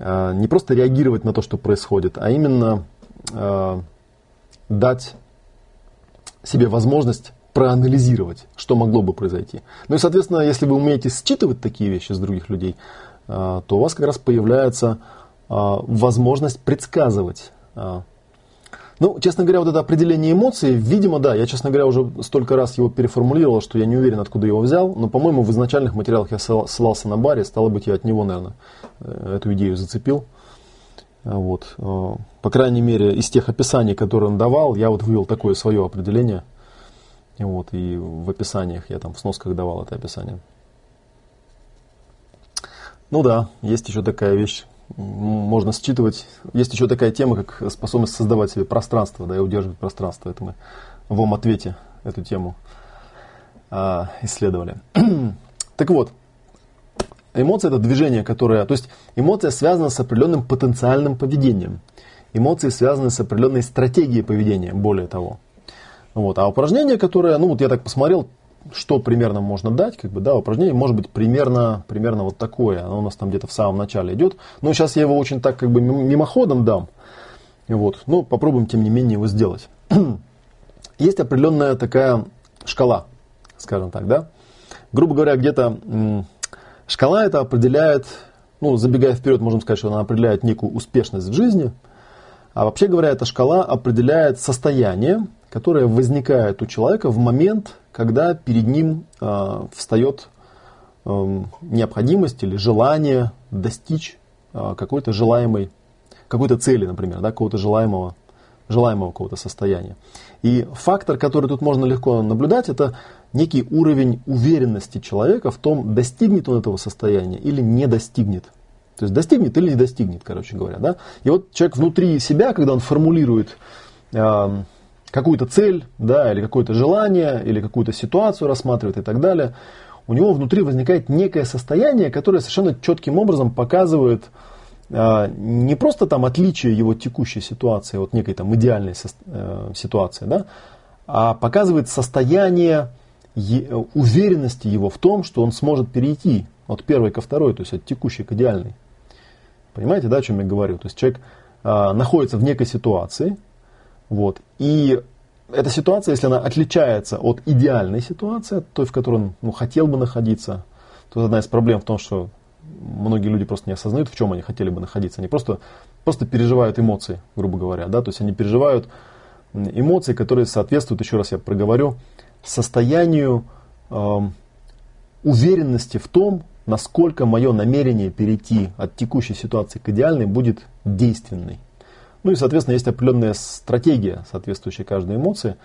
А, не просто реагировать на то, что происходит, а именно а, дать себе возможность проанализировать, что могло бы произойти. Ну и, соответственно, если вы умеете считывать такие вещи с других людей, то у вас как раз появляется а, возможность предсказывать а, Ну, честно говоря, вот это определение эмоций, видимо, да, я, честно говоря, уже столько раз его переформулировал, что я не уверен, откуда его взял, но, по-моему, в изначальных материалах я ссылался на баре, стало быть, я от него, наверное, э, эту идею зацепил. Вот. Э, по крайней мере, из тех описаний, которые он давал, я вот вывел такое свое определение. Вот, и в описаниях я там в сносках давал это описание. Ну да, есть еще такая вещь, можно считывать. Есть еще такая тема, как способность создавать себе пространство, да, и удерживать пространство. Это мы в вам ответе эту тему а, исследовали. *clears throat* так вот, эмоция это движение, которое, то есть эмоция связана с определенным потенциальным поведением. Эмоции связаны с определенной стратегией поведения, более того. Вот. А упражнение, которое, ну вот я так посмотрел, что примерно можно дать, как бы, да, упражнение может быть примерно, примерно вот такое. Оно у нас там где-то в самом начале идет. Но сейчас я его очень так как бы мимоходом дам. Вот. Но попробуем, тем не менее, его сделать. *clears throat* Есть определенная такая шкала, скажем так, да. Грубо говоря, где-то шкала это определяет, ну, забегая вперед, можем сказать, что она определяет некую успешность в жизни. А вообще говоря, эта шкала определяет состояние, которое возникает у человека в момент, когда перед ним э, встает э, необходимость или желание достичь э, какой-то желаемой, какой-то цели, например, да, какого-то желаемого, желаемого какого-то состояния. И фактор, который тут можно легко наблюдать, это некий уровень уверенности человека в том, достигнет он этого состояния или не достигнет. То есть достигнет или не достигнет, короче говоря. Да? И вот человек внутри себя, когда он формулирует э, какую-то цель, да, или какое-то желание, или какую-то ситуацию рассматривает и так далее, у него внутри возникает некое состояние, которое совершенно четким образом показывает э, не просто там отличие его текущей ситуации от некой там идеальной со, э, ситуации, да, а показывает состояние е, уверенности его в том, что он сможет перейти от первой ко второй, то есть от текущей к идеальной. Понимаете, да, о чем я говорю? То есть человек э, находится в некой ситуации, вот. И эта ситуация, если она отличается от идеальной ситуации, той, в которой он ну, хотел бы находиться, то одна из проблем в том, что многие люди просто не осознают, в чем они хотели бы находиться. Они просто, просто переживают эмоции, грубо говоря. Да? То есть они переживают эмоции, которые соответствуют, еще раз я проговорю, состоянию э, уверенности в том, насколько мое намерение перейти от текущей ситуации к идеальной будет действенной. Ну и, соответственно, есть определенная стратегия, соответствующая каждой эмоции.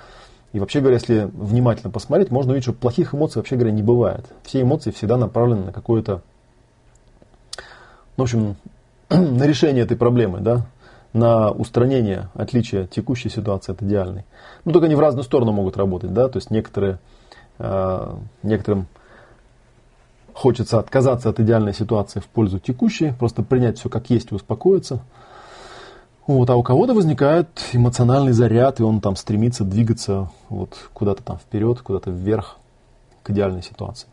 И вообще говоря, если внимательно посмотреть, можно увидеть, что плохих эмоций вообще говоря не бывает. Все эмоции всегда направлены на какое-то, в общем, *clears throat* на решение этой проблемы, да, на устранение отличия текущей ситуации от идеальной. Ну, только они в разную сторону могут работать, да, то есть некоторые, э, некоторым хочется отказаться от идеальной ситуации в пользу текущей, просто принять все как есть и успокоиться – вот, а у кого-то возникает эмоциональный заряд, и он там стремится двигаться вот куда-то там вперед, куда-то вверх к идеальной ситуации.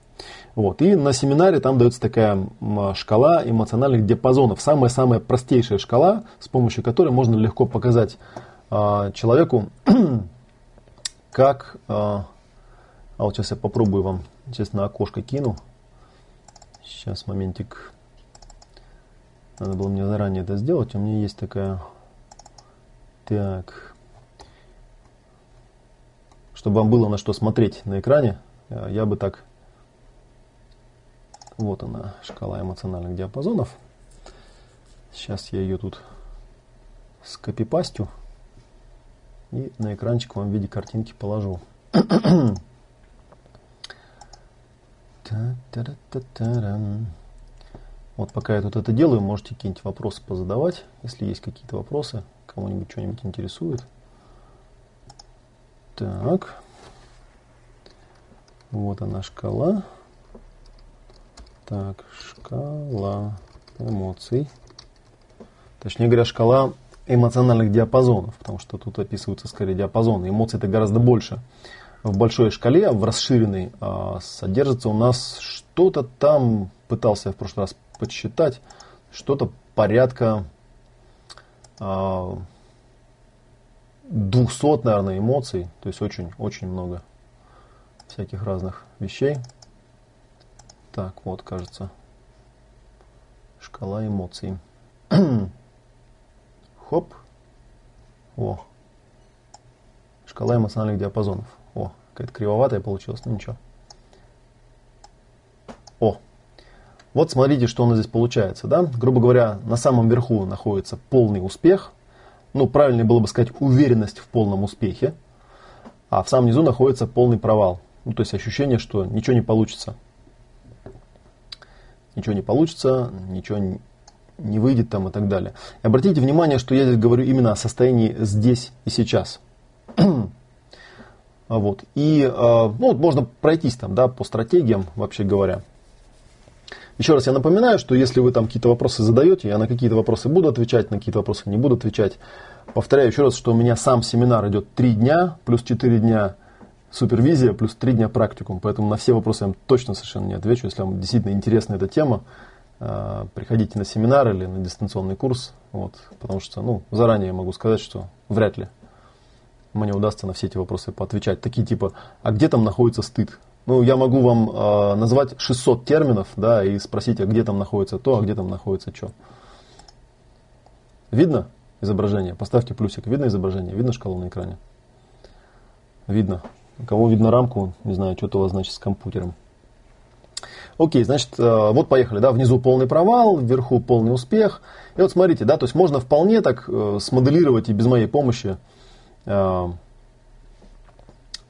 Вот. И на семинаре там дается такая шкала эмоциональных диапазонов. Самая-самая простейшая шкала, с помощью которой можно легко показать а, человеку, *clears throat* как... А, а вот сейчас я попробую вам, честно, окошко кину. Сейчас, моментик. Надо было мне заранее это сделать. У меня есть такая так. Чтобы вам было на что смотреть на экране, э, я бы так... Вот она, шкала эмоциональных диапазонов. Сейчас я ее тут скопипастю и на экранчик вам в виде картинки положу. *coughs* Вот пока я тут это делаю, можете какие-нибудь вопросы позадавать, если есть какие-то вопросы кого-нибудь что-нибудь интересует. Так. Вот она шкала. Так, шкала эмоций. Точнее говоря, шкала эмоциональных диапазонов, потому что тут описываются скорее диапазоны. Эмоции это гораздо больше. В большой шкале, в расширенной, а, содержится у нас что-то там, пытался я в прошлый раз подсчитать, что-то порядка 200, а, наверное, эмоций, то есть очень-очень много всяких разных вещей. Так, вот, кажется, шкала эмоций. *clears throat* Хоп. О, Шкала эмоциональных диапазонов. О, какая-то кривоватая получилась, но ничего. О, вот смотрите, что у нас здесь получается. Да? Грубо говоря, на самом верху находится полный успех. Ну, правильнее было бы сказать уверенность в полном успехе. А в самом низу находится полный провал. Ну, то есть ощущение, что ничего не получится. Ничего не получится, ничего не, выйдет там и так далее. И обратите внимание, что я здесь говорю именно о состоянии здесь и сейчас. *clears throat* вот. И э, ну, можно пройтись там, да, по стратегиям, вообще говоря. Еще раз я напоминаю, что если вы там какие-то вопросы задаете, я на какие-то вопросы буду отвечать, на какие-то вопросы не буду отвечать. Повторяю еще раз, что у меня сам семинар идет 3 дня, плюс 4 дня супервизия, плюс 3 дня практикум. Поэтому на все вопросы я точно совершенно не отвечу. Если вам действительно интересна эта тема, э, приходите на семинар или на дистанционный курс. Вот, потому что ну, заранее могу сказать, что вряд ли мне удастся на все эти вопросы поотвечать. Такие типа, а где там находится стыд? Ну, я могу вам э, назвать 600 терминов, да, и спросить, а где там находится то, а где там находится что. Видно изображение? Поставьте плюсик. Видно изображение? Видно шкалу на экране? Видно. Кого видно рамку, не знаю, что-то у вас значит с компьютером. Окей, значит, э, вот поехали, да, внизу полный провал, вверху полный успех. И вот смотрите, да, то есть можно вполне так э, смоделировать и без моей помощи Э,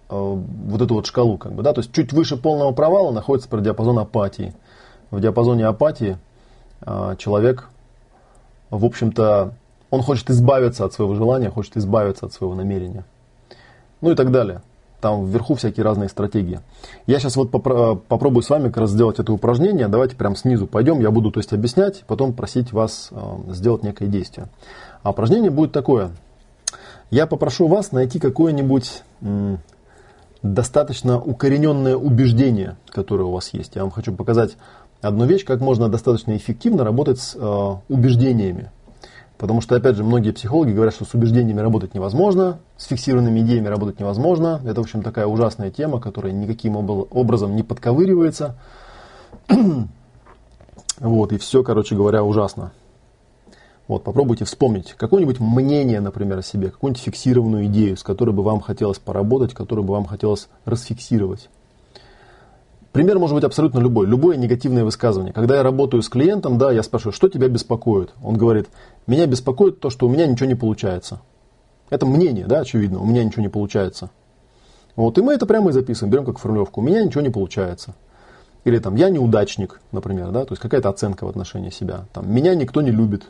вот эту вот шкалу, как бы, да, то есть чуть выше полного провала находится диапазон апатии. В диапазоне апатии э, человек, в общем-то, он хочет избавиться от своего желания, хочет избавиться от своего намерения. Ну и так далее. Там вверху всякие разные стратегии. Я сейчас вот попро- попробую с вами как раз сделать это упражнение. Давайте прям снизу пойдем. Я буду то есть объяснять, потом просить вас э, сделать некое действие. А упражнение будет такое. Я попрошу вас найти какое-нибудь достаточно укорененное убеждение, которое у вас есть. Я вам хочу показать одну вещь, как можно достаточно эффективно работать с э, убеждениями. Потому что, опять же, многие психологи говорят, что с убеждениями работать невозможно, с фиксированными идеями работать невозможно. Это, в общем, такая ужасная тема, которая никаким образом не подковыривается. *clears throat* вот, и все, короче говоря, ужасно. Вот, попробуйте вспомнить какое-нибудь мнение, например, о себе, какую-нибудь фиксированную идею, с которой бы вам хотелось поработать, которую бы вам хотелось расфиксировать. Пример может быть абсолютно любой, любое негативное высказывание. Когда я работаю с клиентом, да, я спрашиваю, что тебя беспокоит? Он говорит, меня беспокоит то, что у меня ничего не получается. Это мнение, да, очевидно, у меня ничего не получается. Вот, и мы это прямо и записываем, берем как формулировку, у меня ничего не получается. Или там, я неудачник, например, да, то есть какая-то оценка в отношении себя. Там, меня никто не любит,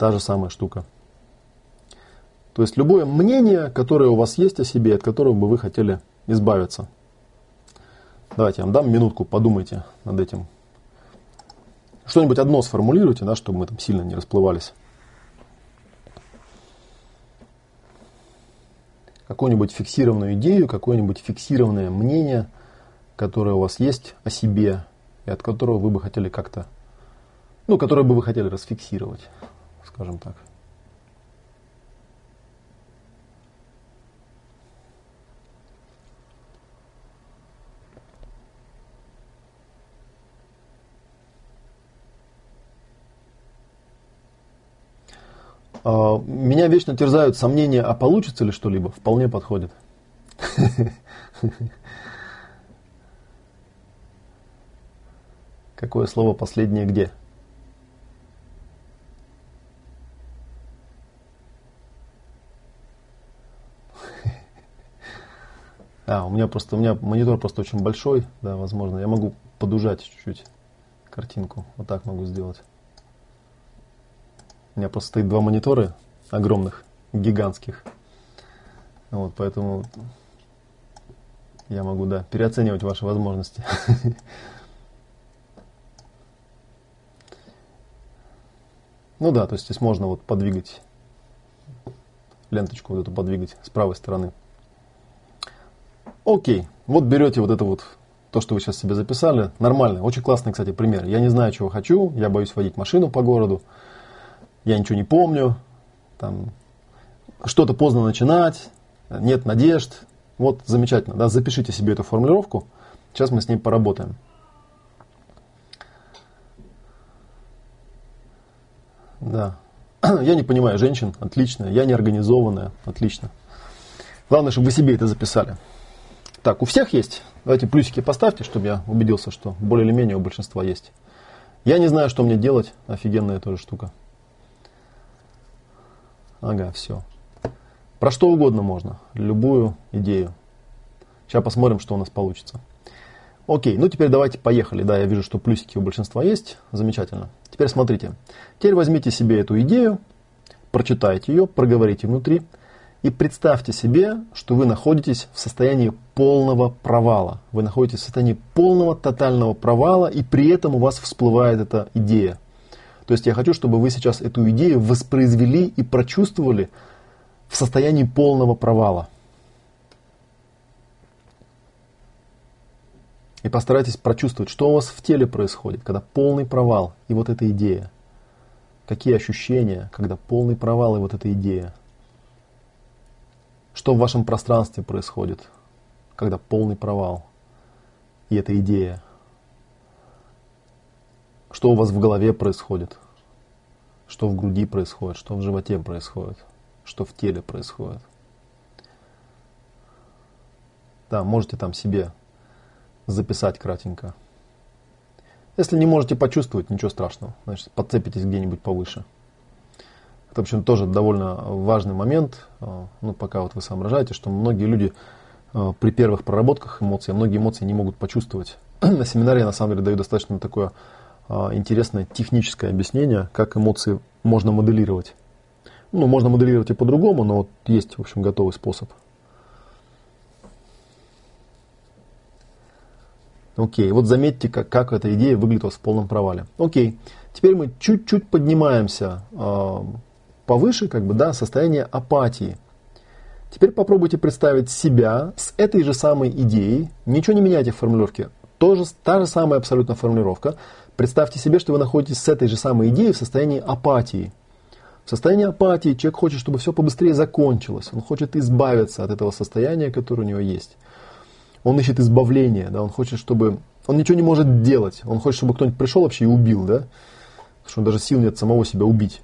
Та же самая штука. То есть любое мнение, которое у вас есть о себе, от которого бы вы хотели избавиться. Давайте я вам дам минутку, подумайте над этим. Что-нибудь одно сформулируйте, да, чтобы мы там сильно не расплывались. Какую-нибудь фиксированную идею, какое-нибудь фиксированное мнение, которое у вас есть о себе, и от которого вы бы хотели как-то, ну, которое бы вы хотели расфиксировать скажем так. А, меня вечно терзают сомнения, а получится ли что-либо? Вполне подходит. *laughs* Какое слово последнее где? А, у меня просто, у меня монитор просто очень большой, да, возможно. Я могу подужать чуть-чуть картинку. Вот так могу сделать. У меня просто стоит два монитора огромных, гигантских. Вот, поэтому я могу, да, переоценивать ваши возможности. *laughs* Ну да, то есть здесь можно вот подвигать ленточку вот эту подвигать с правой стороны. Окей, вот берете вот это вот, то, что вы сейчас себе записали, нормально, очень классный, кстати, пример. Я не знаю, чего хочу, я боюсь водить машину по городу, я ничего не помню, там, что-то поздно начинать, нет надежд. Вот замечательно, да, запишите себе эту формулировку, сейчас мы с ней поработаем. Да. *clears throat* Я не понимаю женщин, отлично. Я неорганизованная, отлично. Главное, чтобы вы себе это записали. Так, у всех есть? Давайте плюсики поставьте, чтобы я убедился, что более или менее у большинства есть. Я не знаю, что мне делать. Офигенная тоже штука. Ага, все. Про что угодно можно. Любую идею. Сейчас посмотрим, что у нас получится. Окей, ну теперь давайте поехали. Да, я вижу, что плюсики у большинства есть. Замечательно. Теперь смотрите. Теперь возьмите себе эту идею, прочитайте ее, проговорите внутри и представьте себе, что вы находитесь в состоянии полного провала. Вы находитесь в состоянии полного тотального провала, и при этом у вас всплывает эта идея. То есть я хочу, чтобы вы сейчас эту идею воспроизвели и прочувствовали в состоянии полного провала. И постарайтесь прочувствовать, что у вас в теле происходит, когда полный провал и вот эта идея. Какие ощущения, когда полный провал и вот эта идея. Что в вашем пространстве происходит, когда полный провал и эта идея. Что у вас в голове происходит, что в груди происходит, что в животе происходит, что в теле происходит. Да, можете там себе записать кратенько. Если не можете почувствовать, ничего страшного. Значит, подцепитесь где-нибудь повыше. Это, в общем, тоже довольно важный момент. А, ну, пока вот вы соображаете, что многие люди при первых проработках эмоций, многие эмоции не могут почувствовать. *clears throat* На семинаре я, на самом деле, даю достаточно такое а, интересное техническое объяснение, как эмоции можно моделировать. Ну, можно моделировать и по-другому, но вот есть, в общем, готовый способ. Окей, вот заметьте, как, как эта идея вас в полном провале. Окей, теперь мы чуть-чуть поднимаемся э, повыше, как бы, да, состояние апатии. Теперь попробуйте представить себя с этой же самой идеей, ничего не меняйте в формулировке, тоже, та же самая абсолютно формулировка. Представьте себе, что вы находитесь с этой же самой идеей в состоянии апатии. В состоянии апатии человек хочет, чтобы все побыстрее закончилось. Он хочет избавиться от этого состояния, которое у него есть он ищет избавления, да, он хочет, чтобы... Он ничего не может делать, он хочет, чтобы кто-нибудь пришел вообще и убил, да, что он даже сил нет самого себя убить.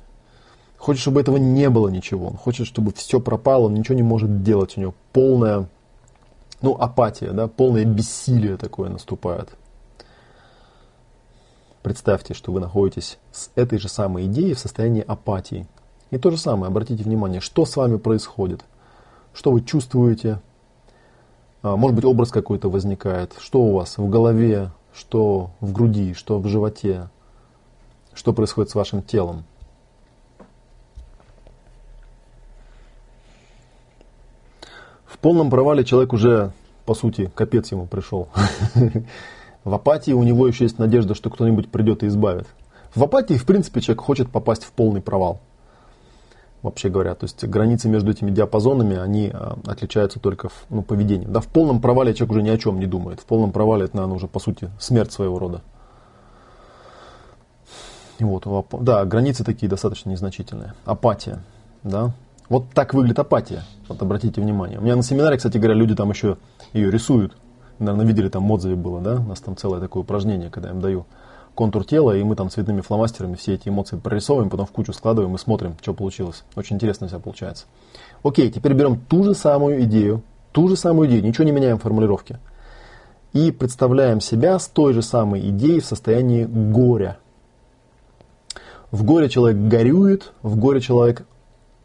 Хочет, чтобы этого не было ничего, он хочет, чтобы все пропало, он ничего не может делать, у него полная, ну, апатия, да, полное бессилие такое наступает. Представьте, что вы находитесь с этой же самой идеей в состоянии апатии. И то же самое, обратите внимание, что с вами происходит, что вы чувствуете, а, может быть, образ какой-то возникает. Что у вас в голове, что в груди, что в животе, что происходит с вашим телом. Полном провале человек уже, по сути, капец ему пришел. *laughs* В апатии у него еще есть надежда, что кто-нибудь придет и избавит. В апатии, в принципе, человек хочет попасть в полный провал вообще говоря. То есть границы между этими диапазонами, они а, отличаются только в ну, поведении. Да, в полном провале человек уже ни о чем не думает. В полном провале это, наверное, уже по сути смерть своего рода. Вот, да, границы такие достаточно незначительные. Апатия, да. Вот так выглядит апатия. Вот обратите внимание. У меня на семинаре, кстати говоря, люди там еще ее рисуют. Наверное, видели, там в отзыве было, да? У нас там целое такое упражнение, когда я им даю контур тела, и мы там цветными фломастерами все эти эмоции прорисовываем, потом в кучу складываем и смотрим, что получилось. Очень интересно все получается. Окей, теперь берем ту же самую идею, ту же самую идею, ничего не меняем в формулировке. И представляем себя с той же самой идеей в состоянии горя. В горе человек горюет, в горе человек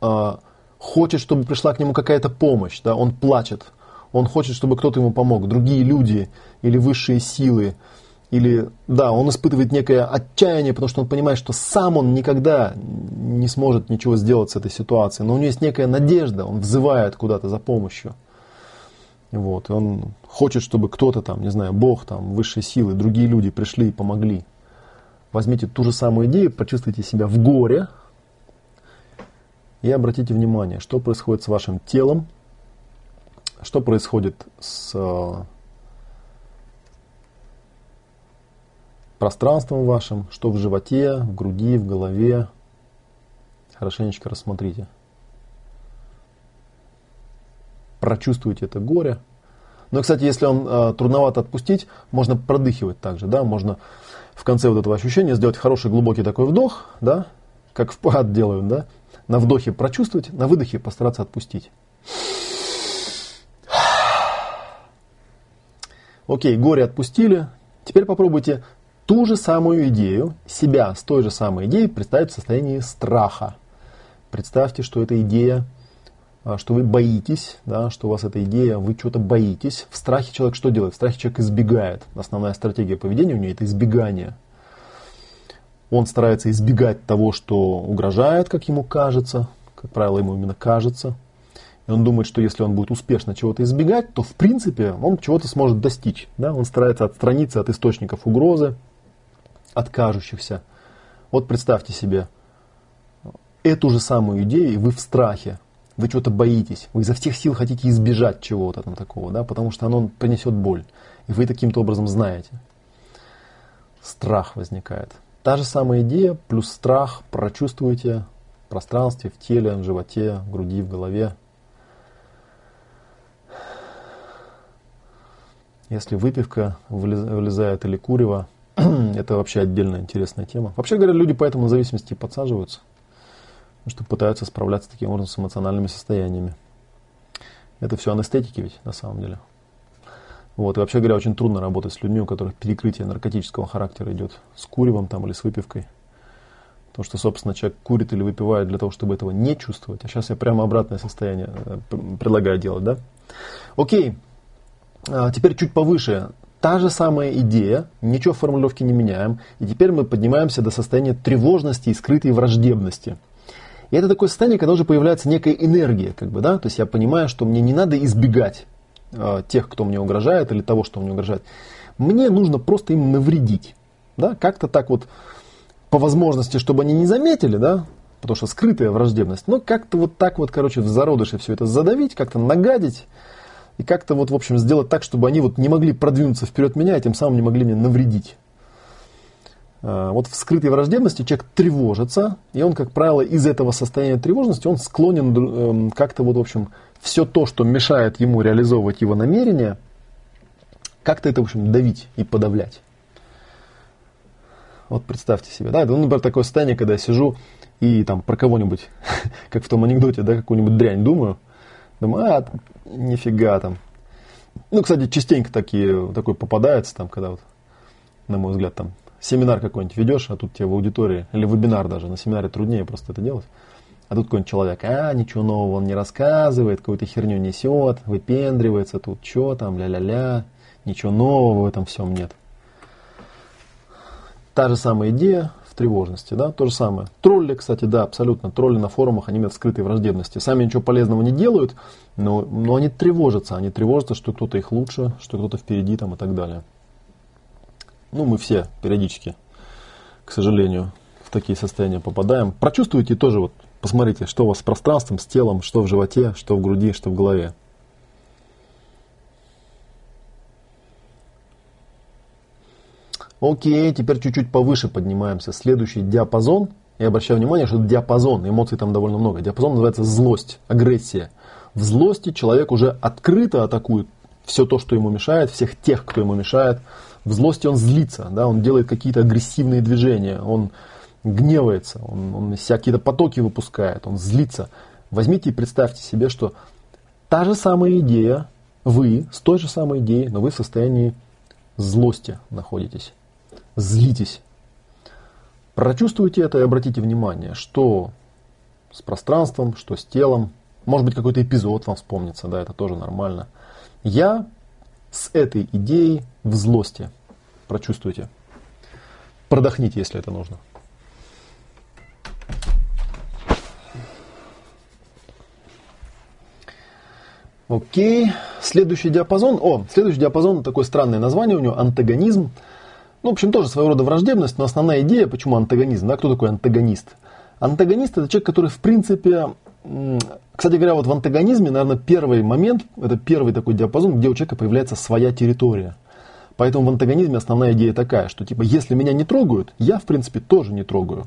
э, хочет, чтобы пришла к нему какая-то помощь, да, он плачет, он хочет, чтобы кто-то ему помог, другие люди или высшие силы, или, да, он испытывает некое отчаяние, потому что он понимает, что сам он никогда не сможет ничего сделать с этой ситуацией. Но у него есть некая надежда, он взывает куда-то за помощью. Вот, и он хочет, чтобы кто-то там, не знаю, Бог, там, высшие силы, другие люди пришли и помогли. Возьмите ту же самую идею, почувствуйте себя в горе и обратите внимание, что происходит с вашим телом, что происходит с пространством вашим, что в животе, в груди, в голове. Хорошенечко рассмотрите. Прочувствуйте это горе. Но, ну кстати, если он э, трудновато отпустить, можно продыхивать также, да, можно в конце вот этого ощущения сделать хороший глубокий такой вдох, да, как в пад делают, да, на вдохе прочувствовать, на выдохе постараться отпустить. Окей, горе отпустили. Теперь попробуйте ту же самую идею, себя с той же самой идеей представить в состоянии страха. Представьте, что эта идея, а, что вы боитесь, да, что у вас эта идея, вы что-то боитесь. В страхе человек что делает? В страхе человек избегает. Основная стратегия поведения у него это избегание. Он старается избегать того, что угрожает, как ему кажется. Как правило, ему именно кажется. И он думает, что если он будет успешно чего-то избегать, то в принципе он чего-то сможет достичь. Да? Он старается отстраниться от источников угрозы, от кажущихся. Вот представьте себе эту же самую идею, и вы в страхе, вы чего-то боитесь, вы изо всех сил хотите избежать чего-то там такого, да, потому что оно принесет боль. И вы таким-то образом знаете. Страх возникает. Та же самая идея плюс страх прочувствуете в пространстве, в теле, в животе, в груди, в голове. Если выпивка вылезает или курево, *clears throat* это вообще отдельная интересная тема. Вообще говоря, люди по этому зависимости подсаживаются, что пытаются справляться таким образом с эмоциональными состояниями. Это все анестетики ведь на самом деле. Вот. И вообще говоря, очень трудно работать с людьми, у которых перекрытие наркотического характера идет с куревом там, или с выпивкой. Потому что, собственно, человек курит или выпивает для того, чтобы этого не чувствовать. А сейчас я прямо обратное состояние э, предлагаю делать, да? Окей. А теперь чуть повыше. Та же самая идея, ничего в формулировке не меняем, и теперь мы поднимаемся до состояния тревожности и скрытой враждебности. И это такое состояние, когда уже появляется некая энергия, как бы, да, то есть я понимаю, что мне не надо избегать э, тех, кто мне угрожает, или того, что мне угрожает. Мне нужно просто им навредить, да, как-то так вот по возможности, чтобы они не заметили, да, потому что скрытая враждебность, но как-то вот так вот, короче, в зародыше все это задавить, как-то нагадить, и как-то вот, в общем, сделать так, чтобы они вот не могли продвинуться вперед меня, и тем самым не могли мне навредить. А, вот в скрытой враждебности человек тревожится, и он, как правило, из этого состояния тревожности, он склонен эм, как-то вот, в общем, все то, что мешает ему реализовывать его намерения, как-то это, в общем, давить и подавлять. Вот представьте себе, да, это, ну, например, такое состояние, когда я сижу и там про кого-нибудь, *laughs* как в том анекдоте, да, какую-нибудь дрянь думаю, думаю, а, нифига там. Ну, кстати, частенько такие, такой попадается, там, когда вот, на мой взгляд, там, семинар какой-нибудь ведешь, а тут тебе в аудитории, или вебинар даже, на семинаре труднее просто это делать. А тут какой-нибудь человек, а, ничего нового он не рассказывает, какую-то херню несет, выпендривается тут, что там, ля-ля-ля, ничего нового в этом всем нет. Та же самая идея, в тревожности, да, то же самое. Тролли, кстати, да, абсолютно, тролли на форумах, они имеют скрытой враждебности. Сами ничего полезного не делают, но, но они тревожатся, они тревожатся, что кто-то их лучше, что кто-то впереди там и так далее. Ну, мы все периодически, к сожалению, в такие состояния попадаем. Прочувствуйте тоже, вот, посмотрите, что у вас с пространством, с телом, что в животе, что в груди, что в голове. Окей, теперь чуть-чуть повыше поднимаемся. Следующий диапазон. Я обращаю внимание, что это диапазон, эмоций там довольно много. Диапазон называется злость, агрессия. В злости человек уже открыто атакует все то, что ему мешает, всех тех, кто ему мешает. В злости он злится, да, он делает какие-то агрессивные движения, он гневается, он, он какие-то потоки выпускает, он злится. Возьмите и представьте себе, что та же самая идея, вы с той же самой идеей, но вы в состоянии злости находитесь злитесь. Прочувствуйте это и обратите внимание, что с пространством, что с телом. Может быть, какой-то эпизод вам вспомнится, да, это тоже нормально. Я с этой идеей в злости. Прочувствуйте. Продохните, если это нужно. Окей. Следующий диапазон. О, следующий диапазон, такое странное название у него, антагонизм. Ну, в общем, тоже своего рода враждебность, но основная идея, почему антагонизм, да, кто такой антагонист? Антагонист это человек, который в принципе, кстати говоря, вот в антагонизме, наверное, первый момент, это первый такой диапазон, где у человека появляется своя территория. Поэтому в антагонизме основная идея такая, что типа, если меня не трогают, я в принципе тоже не трогаю.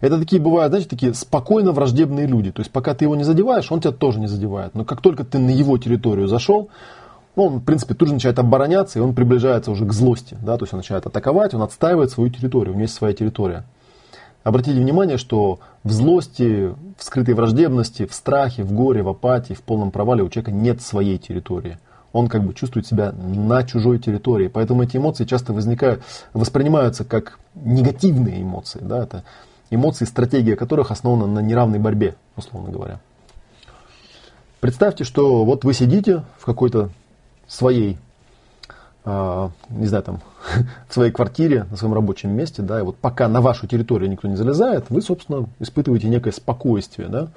Это такие бывают, знаете, такие спокойно враждебные люди. То есть пока ты его не задеваешь, он тебя тоже не задевает. Но как только ты на его территорию зашел, он, в принципе, тут же начинает обороняться, и он приближается уже к злости. Да? То есть он начинает атаковать, он отстаивает свою территорию, у него есть своя территория. Обратите внимание, что в злости, в скрытой враждебности, в страхе, в горе, в апатии, в полном провале у человека нет своей территории. Он как бы чувствует себя на чужой территории. Поэтому эти эмоции часто возникают, воспринимаются как негативные эмоции. Да? Это эмоции, стратегия которых основана на неравной борьбе, условно говоря. Представьте, что вот вы сидите в какой-то своей, не знаю, там, *laughs* в своей квартире, на своем рабочем месте, да, и вот пока на вашу территорию никто не залезает, вы, собственно, испытываете некое спокойствие, да,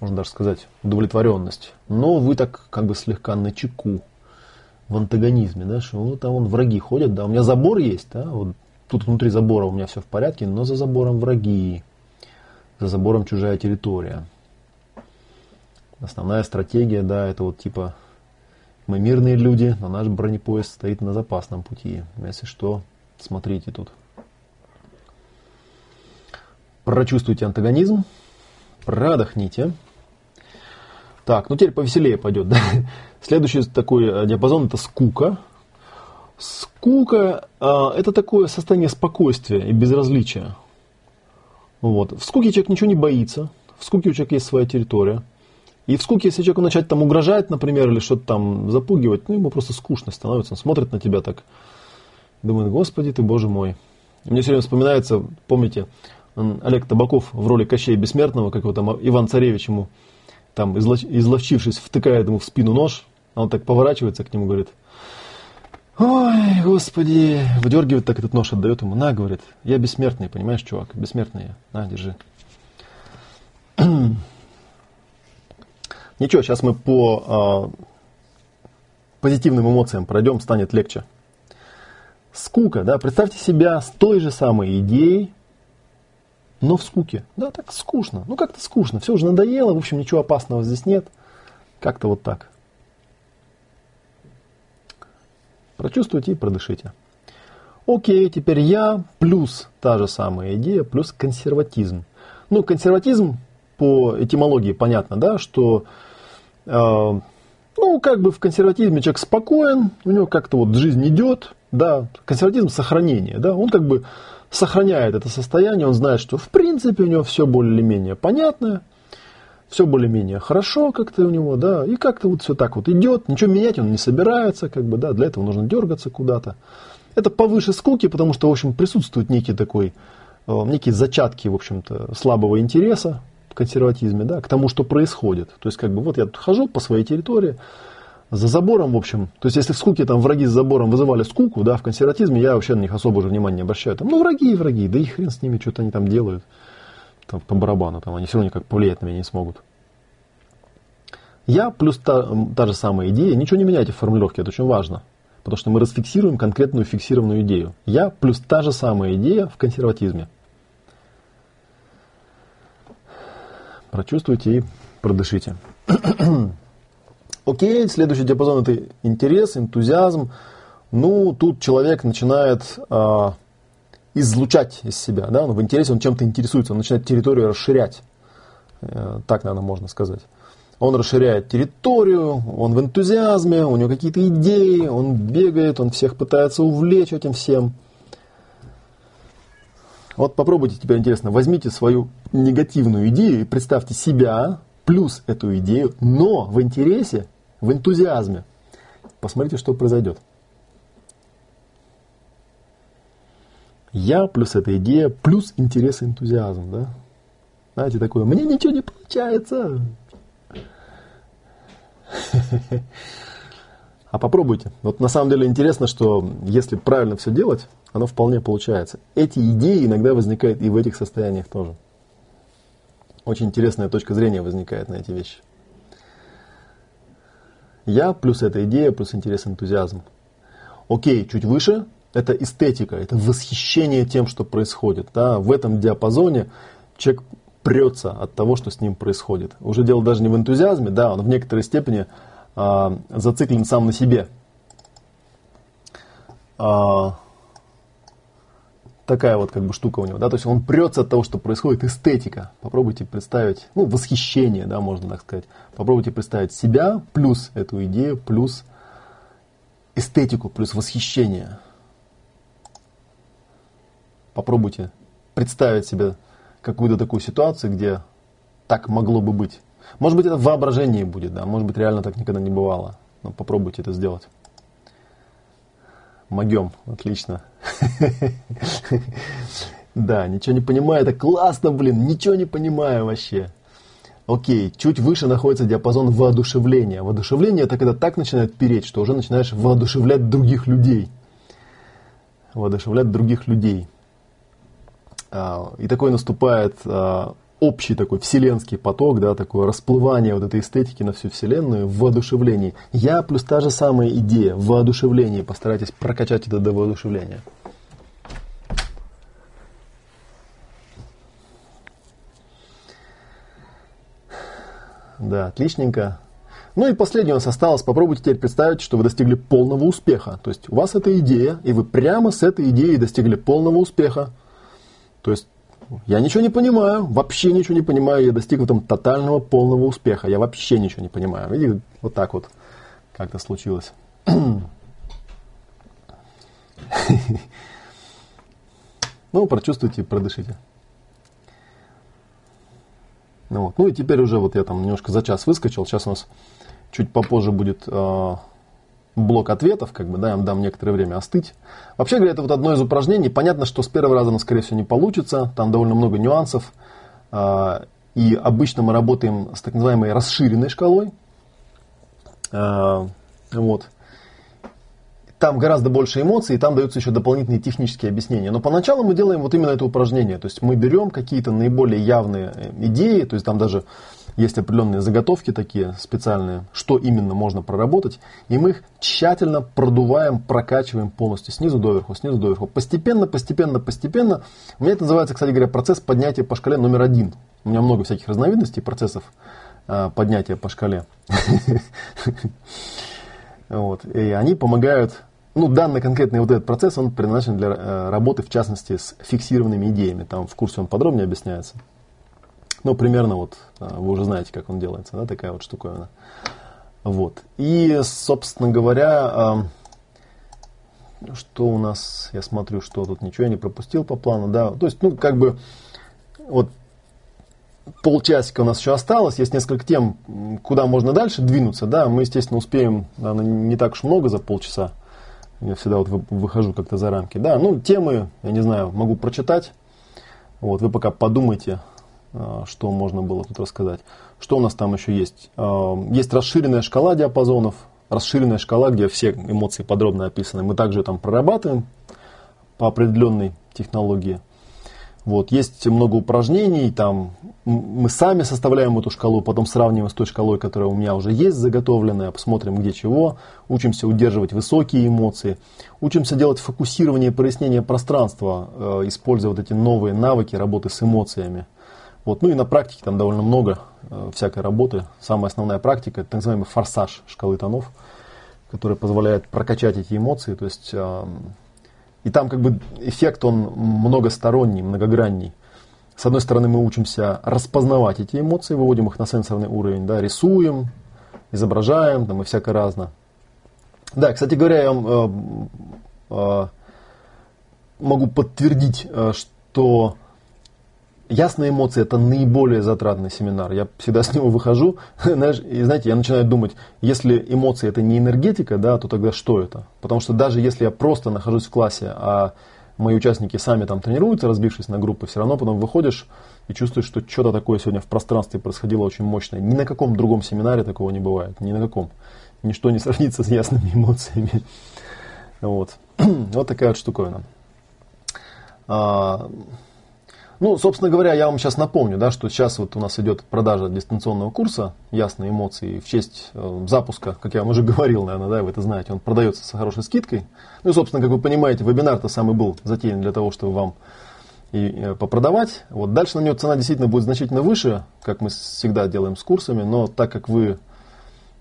можно даже сказать, удовлетворенность. Но вы так как бы слегка на чеку, в антагонизме, да, что ну, там вон враги ходят, да, у меня забор есть, да, вот тут внутри забора у меня все в порядке, но за забором враги, за забором чужая территория. Основная стратегия, да, это вот типа мы мирные люди, но наш бронепоезд стоит на запасном пути. Если что, смотрите тут. Прочувствуйте антагонизм, продохните. Так, ну теперь повеселее пойдет. *laughs* Да? Следующий такой э, диапазон это скука. Скука э, это такое состояние спокойствия и безразличия. Вот. В скуке человек ничего не боится. В скуке у человека есть своя территория. И в скуке, если человеку начать там угрожать, например, или что-то там запугивать, ну, ему просто скучно становится. Он смотрит на тебя так, думает, господи ты, боже мой. Мне все время вспоминается, помните, Олег Табаков в роли Кощея Бессмертного, как его там Иван Царевич ему, там, изловчившись, втыкает ему в спину нож, а он так поворачивается к нему, говорит, ой, господи, выдергивает так этот нож, отдает ему, на, говорит, я бессмертный, понимаешь, чувак, бессмертный я, на, держи. *clears throat* Ничего, сейчас мы по э, позитивным эмоциям пройдем, станет легче. Скука, да, представьте себя с той же самой идеей, но в скуке. Да, так скучно. Ну, как-то скучно. Все уже надоело, в общем, ничего опасного здесь нет. Как-то вот так. Прочувствуйте и продышите. Окей, теперь я плюс та же самая идея, плюс консерватизм. Ну, консерватизм по этимологии понятно, да, что ну, как бы в консерватизме человек спокоен, у него как-то вот жизнь идет, да, консерватизм сохранение, да, он как бы сохраняет это состояние, он знает, что в принципе у него все более-менее понятно, все более-менее хорошо как-то у него, да, и как-то вот все так вот идет, ничего менять он не собирается, как бы, да, для этого нужно дергаться куда-то. Это повыше скуки, потому что, в общем, присутствует некий такой, э, некие зачатки, в общем-то, слабого интереса, консерватизме, да, к тому, что происходит. То есть, как бы, вот я тут хожу по своей территории, за забором, в общем, то есть, если в скуке там враги с забором вызывали скуку, да, в консерватизме я вообще на них особо уже внимания не обращаю. Там, ну, враги и враги, да и хрен с ними, что-то они там делают, там, по барабану, там, они все равно никак повлиять на меня не смогут. Я плюс та, та же самая идея, ничего не меняйте в формулировке, это очень важно. Потому что мы расфиксируем конкретную фиксированную идею. Я плюс та же самая идея в консерватизме. Прочувствуйте и продышите. Окей, следующий диапазон это интерес, энтузиазм. Ну, тут человек начинает а, излучать из себя. Да? Он в интересе он чем-то интересуется, он начинает территорию расширять. Э, так, наверное, можно сказать. Он расширяет территорию, он в энтузиазме, у него какие-то идеи, он бегает, он всех пытается увлечь этим всем. Вот попробуйте теперь интересно, возьмите свою негативную идею и представьте себя плюс эту идею, но в интересе, в энтузиазме. Посмотрите, что произойдет. Я плюс эта идея, плюс интерес и энтузиазм, да? Знаете, такое, мне ничего не получается. *laughs* А попробуйте. Вот на самом деле интересно, что если правильно все делать, оно вполне получается. Эти идеи иногда возникают и в этих состояниях тоже. Очень интересная точка зрения возникает на эти вещи. Я плюс эта идея, плюс интерес, энтузиазм. Окей, чуть выше это эстетика, это восхищение тем, что происходит. Да? В этом диапазоне человек прется от того, что с ним происходит. Уже дело даже не в энтузиазме, да, он в некоторой степени а, зациклен сам на себе. А, такая вот как бы штука у него, да, то есть он прется от того, что происходит, эстетика. Попробуйте представить, ну, восхищение, да, можно так сказать. Попробуйте представить себя плюс эту идею, плюс эстетику, плюс восхищение. Попробуйте представить себе какую-то такую ситуацию, где так могло бы быть. Может быть, это в воображении будет, да, может быть, реально так никогда не бывало. но попробуйте это сделать. Могем, отлично. *laughs* Да, ничего не понимаю, это классно, блин, ничего не понимаю вообще. Окей, чуть выше находится диапазон воодушевления. Воодушевление это когда так начинает переть, что уже начинаешь воодушевлять других людей. Воодушевлять других людей. А, и такой наступает а, общий такой вселенский поток, да, такое расплывание вот этой эстетики на всю вселенную в воодушевлении. Я плюс та же самая идея в воодушевлении. Постарайтесь прокачать это до воодушевления. Да, отличненько. Ну и последнее у нас осталось. Попробуйте теперь представить, что вы достигли полного успеха. То есть у вас эта идея, и вы прямо с этой идеей достигли полного успеха. То есть я ничего не понимаю, вообще ничего не понимаю, я достиг в этом тотального полного успеха. Я вообще ничего не понимаю. Видите, вот так вот как-то случилось. *coughs* Ну, прочувствуйте, продышите. Ну, вот. ну и теперь уже вот я там немножко за час выскочил. Сейчас у нас чуть попозже будет э, блок ответов, как бы, да, я дам некоторое время остыть. Вообще говоря, это вот одно из упражнений. Понятно, что с первого раза, скорее всего, не получится. Там довольно много нюансов. А, и обычно мы работаем с так называемой расширенной шкалой. А, вот. Там гораздо больше эмоций, и там даются еще дополнительные технические объяснения. Но поначалу мы делаем вот именно это упражнение. То есть мы берем какие-то наиболее явные э, идеи, то есть там даже есть определенные заготовки такие специальные, что именно можно проработать, и мы их тщательно продуваем, прокачиваем полностью снизу до верху, снизу до верху. Постепенно, постепенно, постепенно. У меня это называется, кстати говоря, процесс поднятия по шкале номер один. У меня много всяких разновидностей процессов а, поднятия по шкале. *laughs* Вот. И они помогают ну, данный конкретный вот этот процесс, он предназначен для э, работы, в частности, с фиксированными идеями. Там в курсе он подробнее объясняется. Ну, примерно вот, а, вы уже знаете, как он делается, да, такая вот штуковина. Вот. И, собственно говоря, а, что у нас, я смотрю, что тут ничего я не пропустил по плану, да, то есть, ну, как бы, вот полчасика у нас еще осталось, есть несколько тем, куда можно дальше двинуться, да, мы, естественно, успеем, наверное, не так уж много за полчаса, я всегда вот выхожу как-то за рамки, да, ну, темы, я не знаю, могу прочитать, вот, вы пока подумайте, а, что можно было тут рассказать. Что у нас там еще есть? А, есть расширенная шкала диапазонов, расширенная шкала, где все эмоции подробно описаны. Мы также там прорабатываем по определенной технологии. Вот, есть много упражнений, там мы сами составляем эту шкалу, потом сравниваем с той шкалой, которая у меня уже есть заготовленная, посмотрим где чего, учимся удерживать высокие эмоции, учимся делать фокусирование и прояснение пространства, э, используя вот эти новые навыки работы с эмоциями. Вот. Ну и на практике там довольно много э, всякой работы. Самая основная практика это так называемый форсаж шкалы тонов, который позволяет прокачать эти эмоции. То есть, и там как бы эффект он многосторонний, многогранний. С одной стороны, мы учимся распознавать эти эмоции, выводим их на сенсорный уровень, да, рисуем, изображаем, там и всякое разное. Да, кстати говоря, я вам э, э, могу подтвердить, э, что Ясные эмоции – это наиболее затратный семинар. Я всегда с него выхожу, *laughs* знаешь, и знаете, я начинаю думать, если эмоции – это не энергетика, да, то тогда что это? Потому что даже если я просто нахожусь в классе, а мои участники сами там тренируются, разбившись на группы, все равно потом выходишь и чувствуешь, что что-то такое сегодня в пространстве происходило очень мощное. Ни на каком другом семинаре такого не бывает, ни на каком. Ничто не *laughs* сравнится с ясными эмоциями. Вот, *clears throat* вот такая вот штуковина. Ну, собственно говоря, я вам сейчас напомню, да, что сейчас вот у нас идет продажа дистанционного курса «Ясные эмоции» в честь э, запуска, как я вам уже *laughs* говорил, наверное, да, вы это знаете, он продается с хорошей скидкой. Ну собственно, как вы понимаете, вебинар-то самый был затеян для того, чтобы вам и э, попродавать. Вот дальше на него цена действительно будет значительно выше, как мы всегда делаем с курсами, но так как вы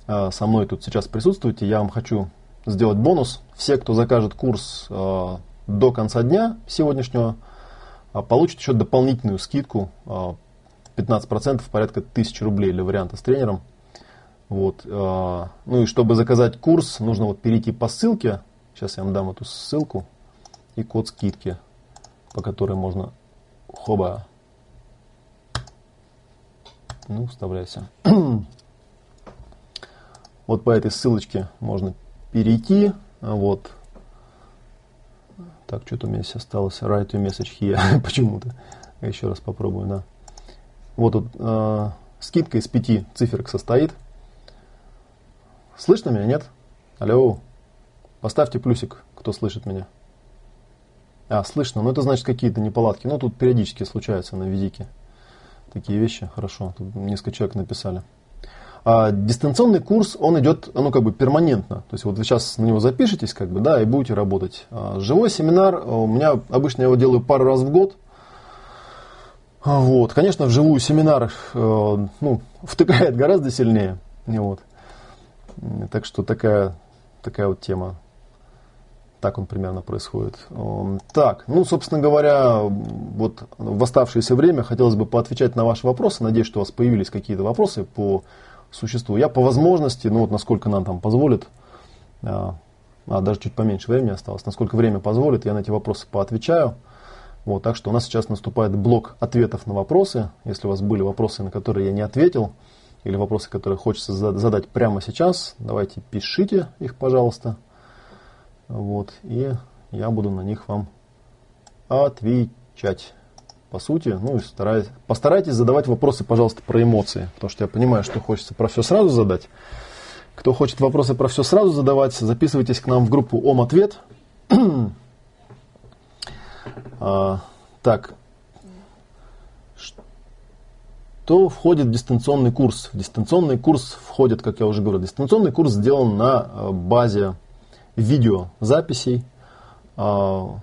э, со мной тут сейчас присутствуете, я вам хочу сделать бонус. Все, кто закажет курс э, до конца дня сегодняшнего, получит еще дополнительную скидку 15%, а, порядка 1000 рублей для варианта с тренером. Вот. А, ну и чтобы заказать курс, нужно вот перейти по ссылке. Сейчас я вам дам эту ссылку и код скидки, по которой можно хоба. Ну, вставляйся. *clears throat* Вот по этой ссылочке можно перейти. Вот. Так, что-то у меня здесь осталось. Write to message here. *laughs* Почему-то. Еще раз попробую, да. Вот тут э, скидка из пяти циферок состоит. Слышно меня, нет? Алло. Поставьте плюсик, кто слышит меня. А, слышно. Ну, это значит какие-то неполадки. Ну, тут периодически случаются на визике такие вещи. Хорошо. Тут несколько человек написали. А дистанционный курс, он идет, ну, как бы перманентно. То есть, вот вы сейчас на него запишетесь, как бы, да, и будете работать. А живой семинар, у меня обычно я его делаю пару раз в год. Вот. Конечно, вживую семинар э, ну, *laughs* втыкает гораздо сильнее. Вот. Так что такая, такая вот тема. Так он примерно происходит. Так, ну, собственно говоря, вот в оставшееся время хотелось бы поотвечать на ваши вопросы. Надеюсь, что у вас появились какие-то вопросы по существу. Я по возможности, ну вот насколько нам там позволит, а, а даже чуть поменьше времени осталось, насколько время позволит, я на эти вопросы поотвечаю. Вот, так что у нас сейчас наступает блок ответов на вопросы. Если у вас были вопросы, на которые я не ответил, или вопросы, которые хочется задать прямо сейчас, давайте пишите их, пожалуйста. Вот, и я буду на них вам отвечать. По сути, ну и стараюсь, постарайтесь задавать вопросы, пожалуйста, про эмоции, потому что я понимаю, что хочется про все сразу задать. Кто хочет вопросы про все сразу задавать, записывайтесь к нам в группу Ом Ответ. а, так, что входит в дистанционный курс? В дистанционный курс входит, как я уже говорил, дистанционный курс сделан на э, базе видеозаписей, а,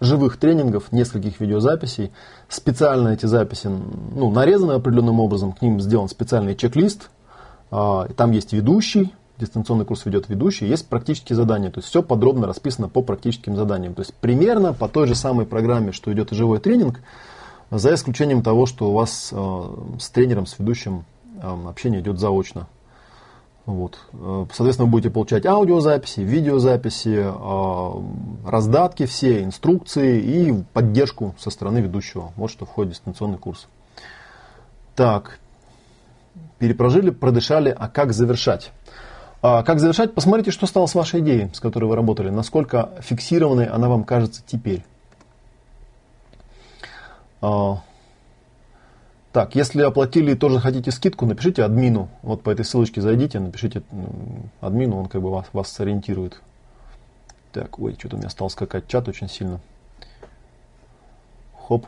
живых тренингов, нескольких видеозаписей. Специально эти записи ну, нарезаны определенным образом, к ним сделан специальный чек-лист. А, там есть ведущий, дистанционный курс ведет ведущий, есть практические задания. То есть все подробно расписано по практическим заданиям. То есть примерно по той же самой программе, что идет и живой тренинг, за исключением того, что у вас э, с тренером, с ведущим э, общение идет заочно. Вот. Э, соответственно, вы будете получать аудиозаписи, видеозаписи, э, раздатки все, инструкции и поддержку со стороны ведущего. Вот что входит в дистанционный курс. Так, перепрожили, продышали, а как завершать? А как завершать? Посмотрите, что стало с вашей идеей, с которой вы работали, насколько фиксированной она вам кажется теперь. А, так, если оплатили и тоже хотите скидку, напишите админу. Вот по этой ссылочке зайдите, напишите админу, он как бы вас, вас сориентирует. Так, ой, что-то у меня стал скакать чат очень сильно. Хоп.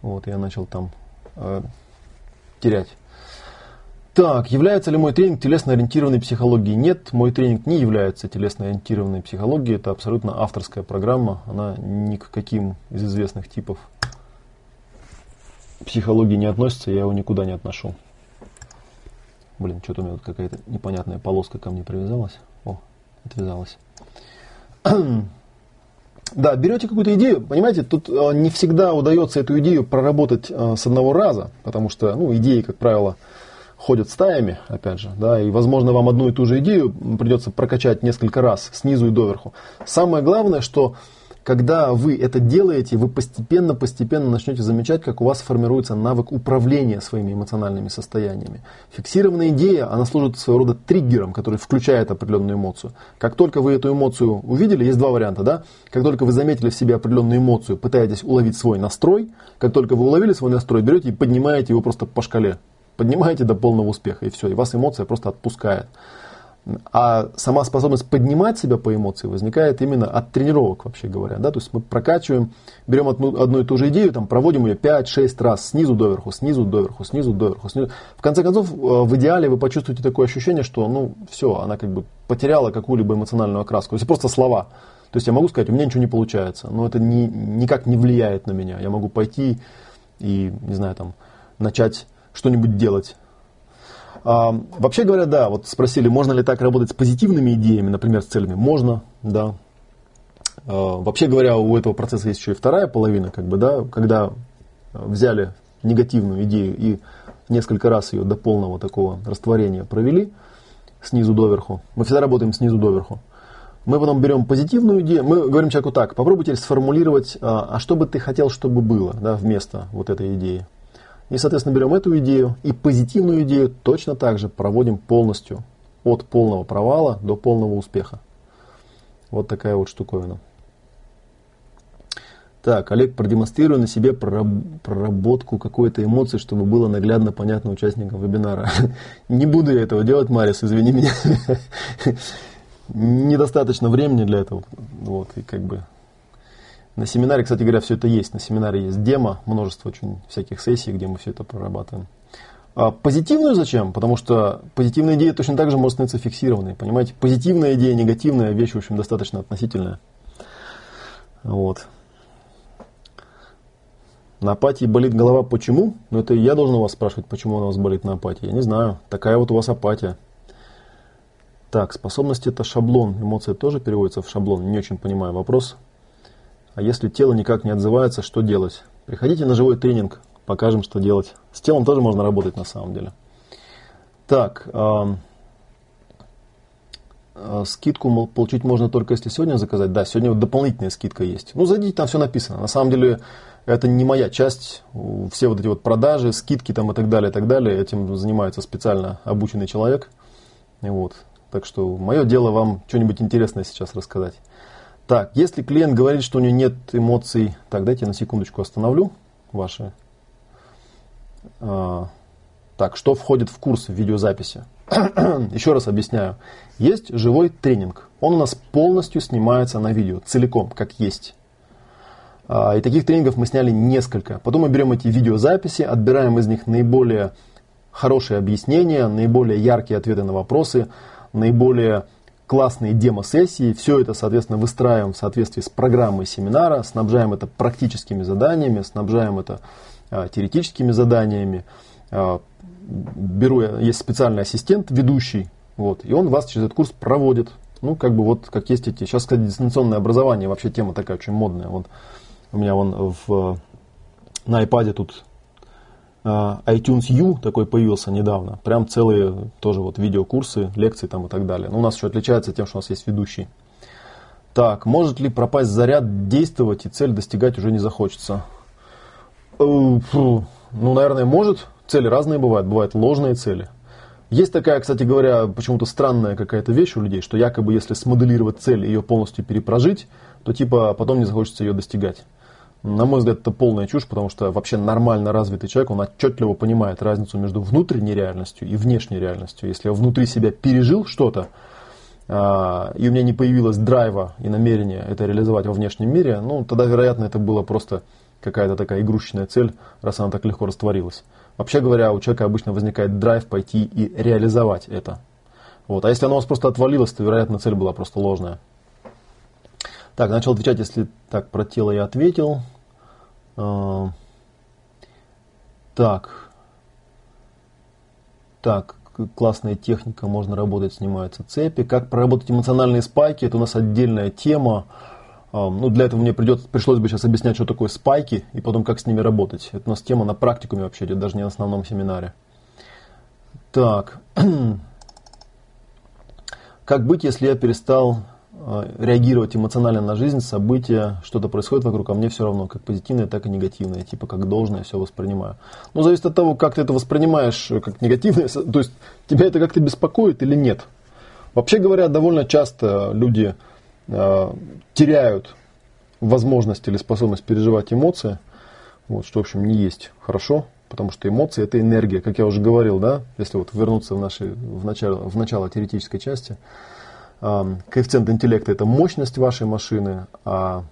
Вот, я начал там э, терять. Так, является ли мой тренинг телесно-ориентированной психологией? Нет, мой тренинг не является телесно-ориентированной психологией. Это абсолютно авторская программа. Она ни к каким из известных типов психологии не относится, я его никуда не отношу. Блин, что-то у меня тут какая-то непонятная полоска ко мне привязалась. О, отвязалась. *clears throat* Да, берете какую-то идею, понимаете, тут э, не всегда удается эту идею проработать э, с одного раза, потому что, ну, идеи, как правило, ходят стаями, опять же, да, и, возможно, вам одну и ту же идею придется прокачать несколько раз, снизу и доверху. Самое главное, что когда вы это делаете, вы постепенно-постепенно начнете замечать, как у вас формируется навык управления своими эмоциональными состояниями. Фиксированная идея, она служит своего рода триггером, который включает определенную эмоцию. Как только вы эту эмоцию увидели, есть два варианта, да? Как только вы заметили в себе определенную эмоцию, пытаетесь уловить свой настрой, как только вы уловили свой настрой, берете и поднимаете его просто по шкале. Поднимаете до полного успеха, и все, и вас эмоция просто отпускает. А сама способность поднимать себя по эмоции возникает именно от тренировок, вообще говоря. Да? То есть мы прокачиваем, берем одну, одну и ту же идею, там, проводим ее 5-6 раз снизу доверху, снизу доверху, снизу доверху. Снизу. В конце концов, э, в идеале вы почувствуете такое ощущение, что ну все, она как бы потеряла какую-либо эмоциональную окраску. То есть просто слова. То есть я могу сказать, у меня ничего не получается, но это не, никак не влияет на меня. Я могу пойти и, не знаю, там, начать что-нибудь делать вообще говоря, да, вот спросили, можно ли так работать с позитивными идеями, например, с целями. Можно, да. А, вообще говоря, у этого процесса есть еще и вторая половина, как бы, да, когда взяли негативную идею и несколько раз ее до полного такого растворения провели снизу доверху. Мы всегда работаем снизу доверху. Мы потом берем позитивную идею, мы говорим человеку так, попробуйте сформулировать, а, а что бы ты хотел, чтобы было да, вместо вот этой идеи. И, соответственно, берем эту идею и позитивную идею точно так же проводим полностью. От полного провала до полного успеха. Вот такая вот штуковина. Так, Олег, продемонстрируй на себе проработку какой-то эмоции, чтобы было наглядно понятно участникам вебинара. *laughs* Не буду я этого делать, Марис, извини меня. *laughs* Недостаточно времени для этого. Вот, и как бы на семинаре, кстати говоря, все это есть. На семинаре есть демо, множество очень всяких сессий, где мы все это прорабатываем. А позитивную зачем? Потому что позитивная идея точно так же может становиться фиксированной. Понимаете? Позитивная идея, негативная вещь, в общем, достаточно относительная. Вот. На апатии болит голова почему? Ну, это я должен у вас спрашивать, почему у вас болит на апатии. Я не знаю. Такая вот у вас апатия. Так, способность это шаблон. Эмоция тоже переводится в шаблон. Не очень понимаю вопрос. А если тело никак не отзывается, что делать? Приходите на живой тренинг, покажем, что делать. С телом тоже можно работать на самом деле. Так, э, э, скидку получить можно только если сегодня заказать. Да, сегодня вот дополнительная скидка есть. Ну, зайдите, там все написано. На самом деле, это не моя часть. Все вот эти вот продажи, скидки там и так далее, и так далее. Этим занимается специально обученный человек. Вот. Так что мое дело вам что-нибудь интересное сейчас рассказать. Так, если клиент говорит, что у него нет эмоций, так, дайте на секундочку остановлю ваши. А, так, что входит в курс в видеозаписи? *clears throat* Еще раз объясняю. Есть живой тренинг. Он у нас полностью снимается на видео, целиком, как есть. А, и таких тренингов мы сняли несколько. Потом мы берем эти видеозаписи, отбираем из них наиболее хорошие объяснения, наиболее яркие ответы на вопросы, наиболее классные демо-сессии. Все это, соответственно, выстраиваем в соответствии с программой семинара, снабжаем это практическими заданиями, снабжаем это а, теоретическими заданиями. А, беру, есть специальный ассистент, ведущий, вот, и он вас через этот курс проводит. Ну, как бы вот, как есть эти... Сейчас, кстати, дистанционное образование, вообще тема такая очень модная. Вот у меня вон в, на iPad тут iTunes U такой появился недавно. Прям целые тоже вот видеокурсы, лекции там и так далее. Но у нас еще отличается тем, что у нас есть ведущий. Так, может ли пропасть заряд, действовать и цель достигать уже не захочется? Э, ну, наверное, может. Цели разные бывают. Бывают ложные цели. Есть такая, кстати говоря, почему-то странная какая-то вещь у людей, что якобы если смоделировать цель и ее полностью перепрожить, то типа потом не захочется ее достигать. На мой взгляд, это полная чушь, потому что вообще нормально развитый человек, он отчетливо понимает разницу между внутренней реальностью и внешней реальностью. Если я внутри себя пережил что-то, а, и у меня не появилось драйва и намерения это реализовать во внешнем мире, ну, тогда, вероятно, это было просто какая-то такая игрушечная цель, раз она так легко растворилась. Вообще говоря, у человека обычно возникает драйв пойти и реализовать это. Вот. А если оно у вас просто отвалилось, то, вероятно, цель была просто ложная. Так, начал отвечать, если так, про тело я ответил. А, так. Так, классная техника, можно работать, снимаются цепи. Как проработать эмоциональные спайки, это у нас отдельная тема. А, ну, для этого мне придется, пришлось бы сейчас объяснять, что такое спайки, и потом как с ними работать. Это у нас тема на практикуме вообще идет, даже не на основном семинаре. Так. *clears throat* Как быть, если я перестал Э, реагировать эмоционально на жизнь, события, что-то происходит вокруг, а мне все равно, как позитивное, так и негативное, типа как должное, все воспринимаю. Ну, зависит от того, как ты это воспринимаешь, э, как негативное, *laughs* то есть тебя это как-то беспокоит или нет. Вообще говоря, довольно часто люди э, теряют возможность или способность переживать эмоции, вот, что, в общем, не есть хорошо, потому что эмоции – это энергия, как я уже говорил, да, если вот вернуться в, наши, в, начало, в начало теоретической части – коэффициент интеллекта – это мощность вашей машины, а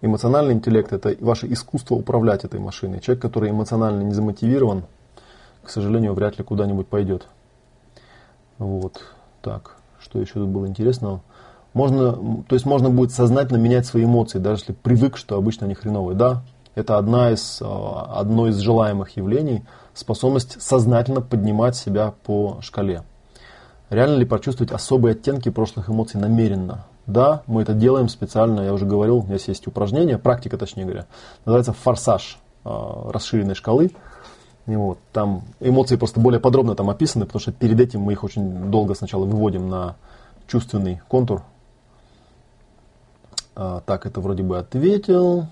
эмоциональный интеллект – это ваше искусство управлять этой машиной. Человек, который эмоционально не замотивирован, к сожалению, вряд ли куда-нибудь пойдет. Вот. Так, что еще тут было интересного? Можно, то есть можно будет сознательно менять свои эмоции, даже если привык, что обычно они хреновые. Да, это одна из, а, одно из желаемых явлений, способность сознательно поднимать себя по шкале. Реально ли прочувствовать особые оттенки прошлых эмоций намеренно? Да, мы это делаем специально, я уже говорил, у меня есть упражнение, практика точнее говоря, называется форсаж э, расширенной шкалы. И вот, там эмоции просто более подробно там описаны, потому что перед этим мы их очень долго сначала выводим на чувственный контур. А, так, это вроде бы ответил.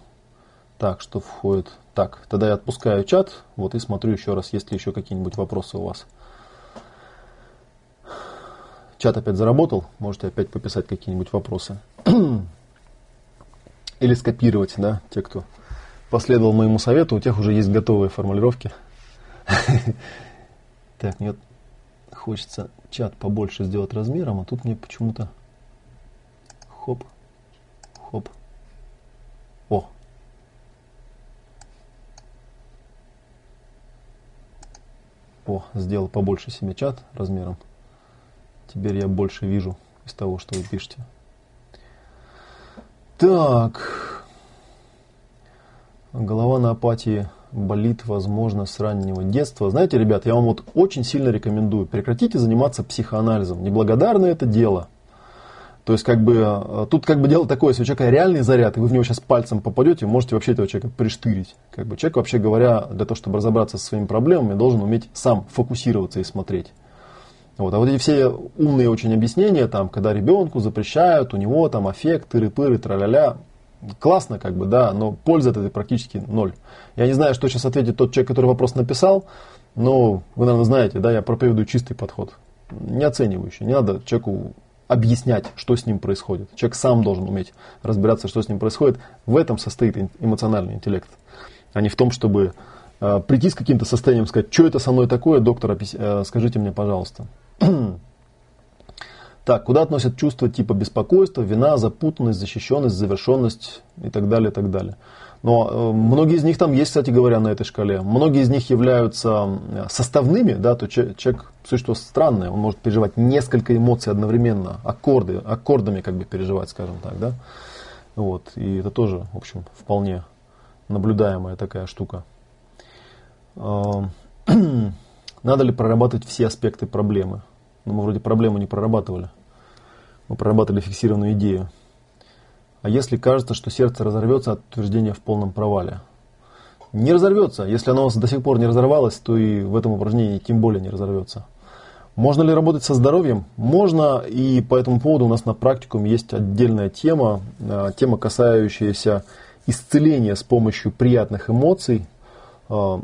Так, что входит? Так, тогда я отпускаю чат, вот и смотрю еще раз, есть ли еще какие-нибудь вопросы у вас. Чат опять заработал, можете опять пописать какие-нибудь вопросы. *clears throat* Или скопировать, да, те, кто последовал моему совету, у тех уже есть готовые формулировки. *laughs* Так, нет, хочется чат побольше сделать размером, а тут мне почему-то хоп, хоп. О. О, сделал побольше себе чат размером. Теперь я больше вижу из того, что вы пишете. Так. Голова на апатии болит, возможно, с раннего детства. Знаете, ребят, я вам вот очень сильно рекомендую, прекратите заниматься психоанализом. Неблагодарное это дело. То есть, как бы, э, тут как бы дело такое, если у человека реальный заряд, и вы в него сейчас пальцем попадете, можете вообще этого человека приштырить. Как бы человек, вообще говоря, для того, чтобы разобраться со своими проблемами, должен уметь сам фокусироваться и смотреть. Вот. А вот эти все умные очень объяснения, там, когда ребенку запрещают, у него там аффект, тыры-пыры, тра-ля-ля, классно, как бы, да, но пользы от этой практически ноль. Я не знаю, что сейчас ответит тот человек, который вопрос написал, но вы, наверное, знаете, да, я проповедую чистый подход, не оценивающий. Не надо человеку объяснять, что с ним происходит. Человек сам должен уметь разбираться, что с ним происходит. В этом состоит эмоциональный интеллект, а не в том, чтобы э, прийти с каким-то состоянием, сказать, что это со мной такое, доктор, э, скажите мне, пожалуйста. *clears throat* Так, куда относят чувства типа беспокойства, вина, запутанность, защищенность, завершенность и так далее, и так далее. Но э, многие из них там есть, кстати говоря, на этой шкале. Многие из них являются составными, да, то человек существо странное, он может переживать несколько эмоций одновременно, аккорды, аккордами как бы переживать, скажем так, да. Вот, и это тоже, в общем, вполне наблюдаемая такая штука. *clears throat* Надо ли прорабатывать все аспекты проблемы? Но мы вроде проблему не прорабатывали. Мы прорабатывали фиксированную идею. А если кажется, что сердце разорвется от утверждения в полном провале? Не разорвется. Если оно до сих пор не разорвалось, то и в этом упражнении тем более не разорвется. Можно ли работать со здоровьем? Можно, и по этому поводу у нас на практикум есть отдельная тема, а, тема, касающаяся исцеления с помощью приятных эмоций. А,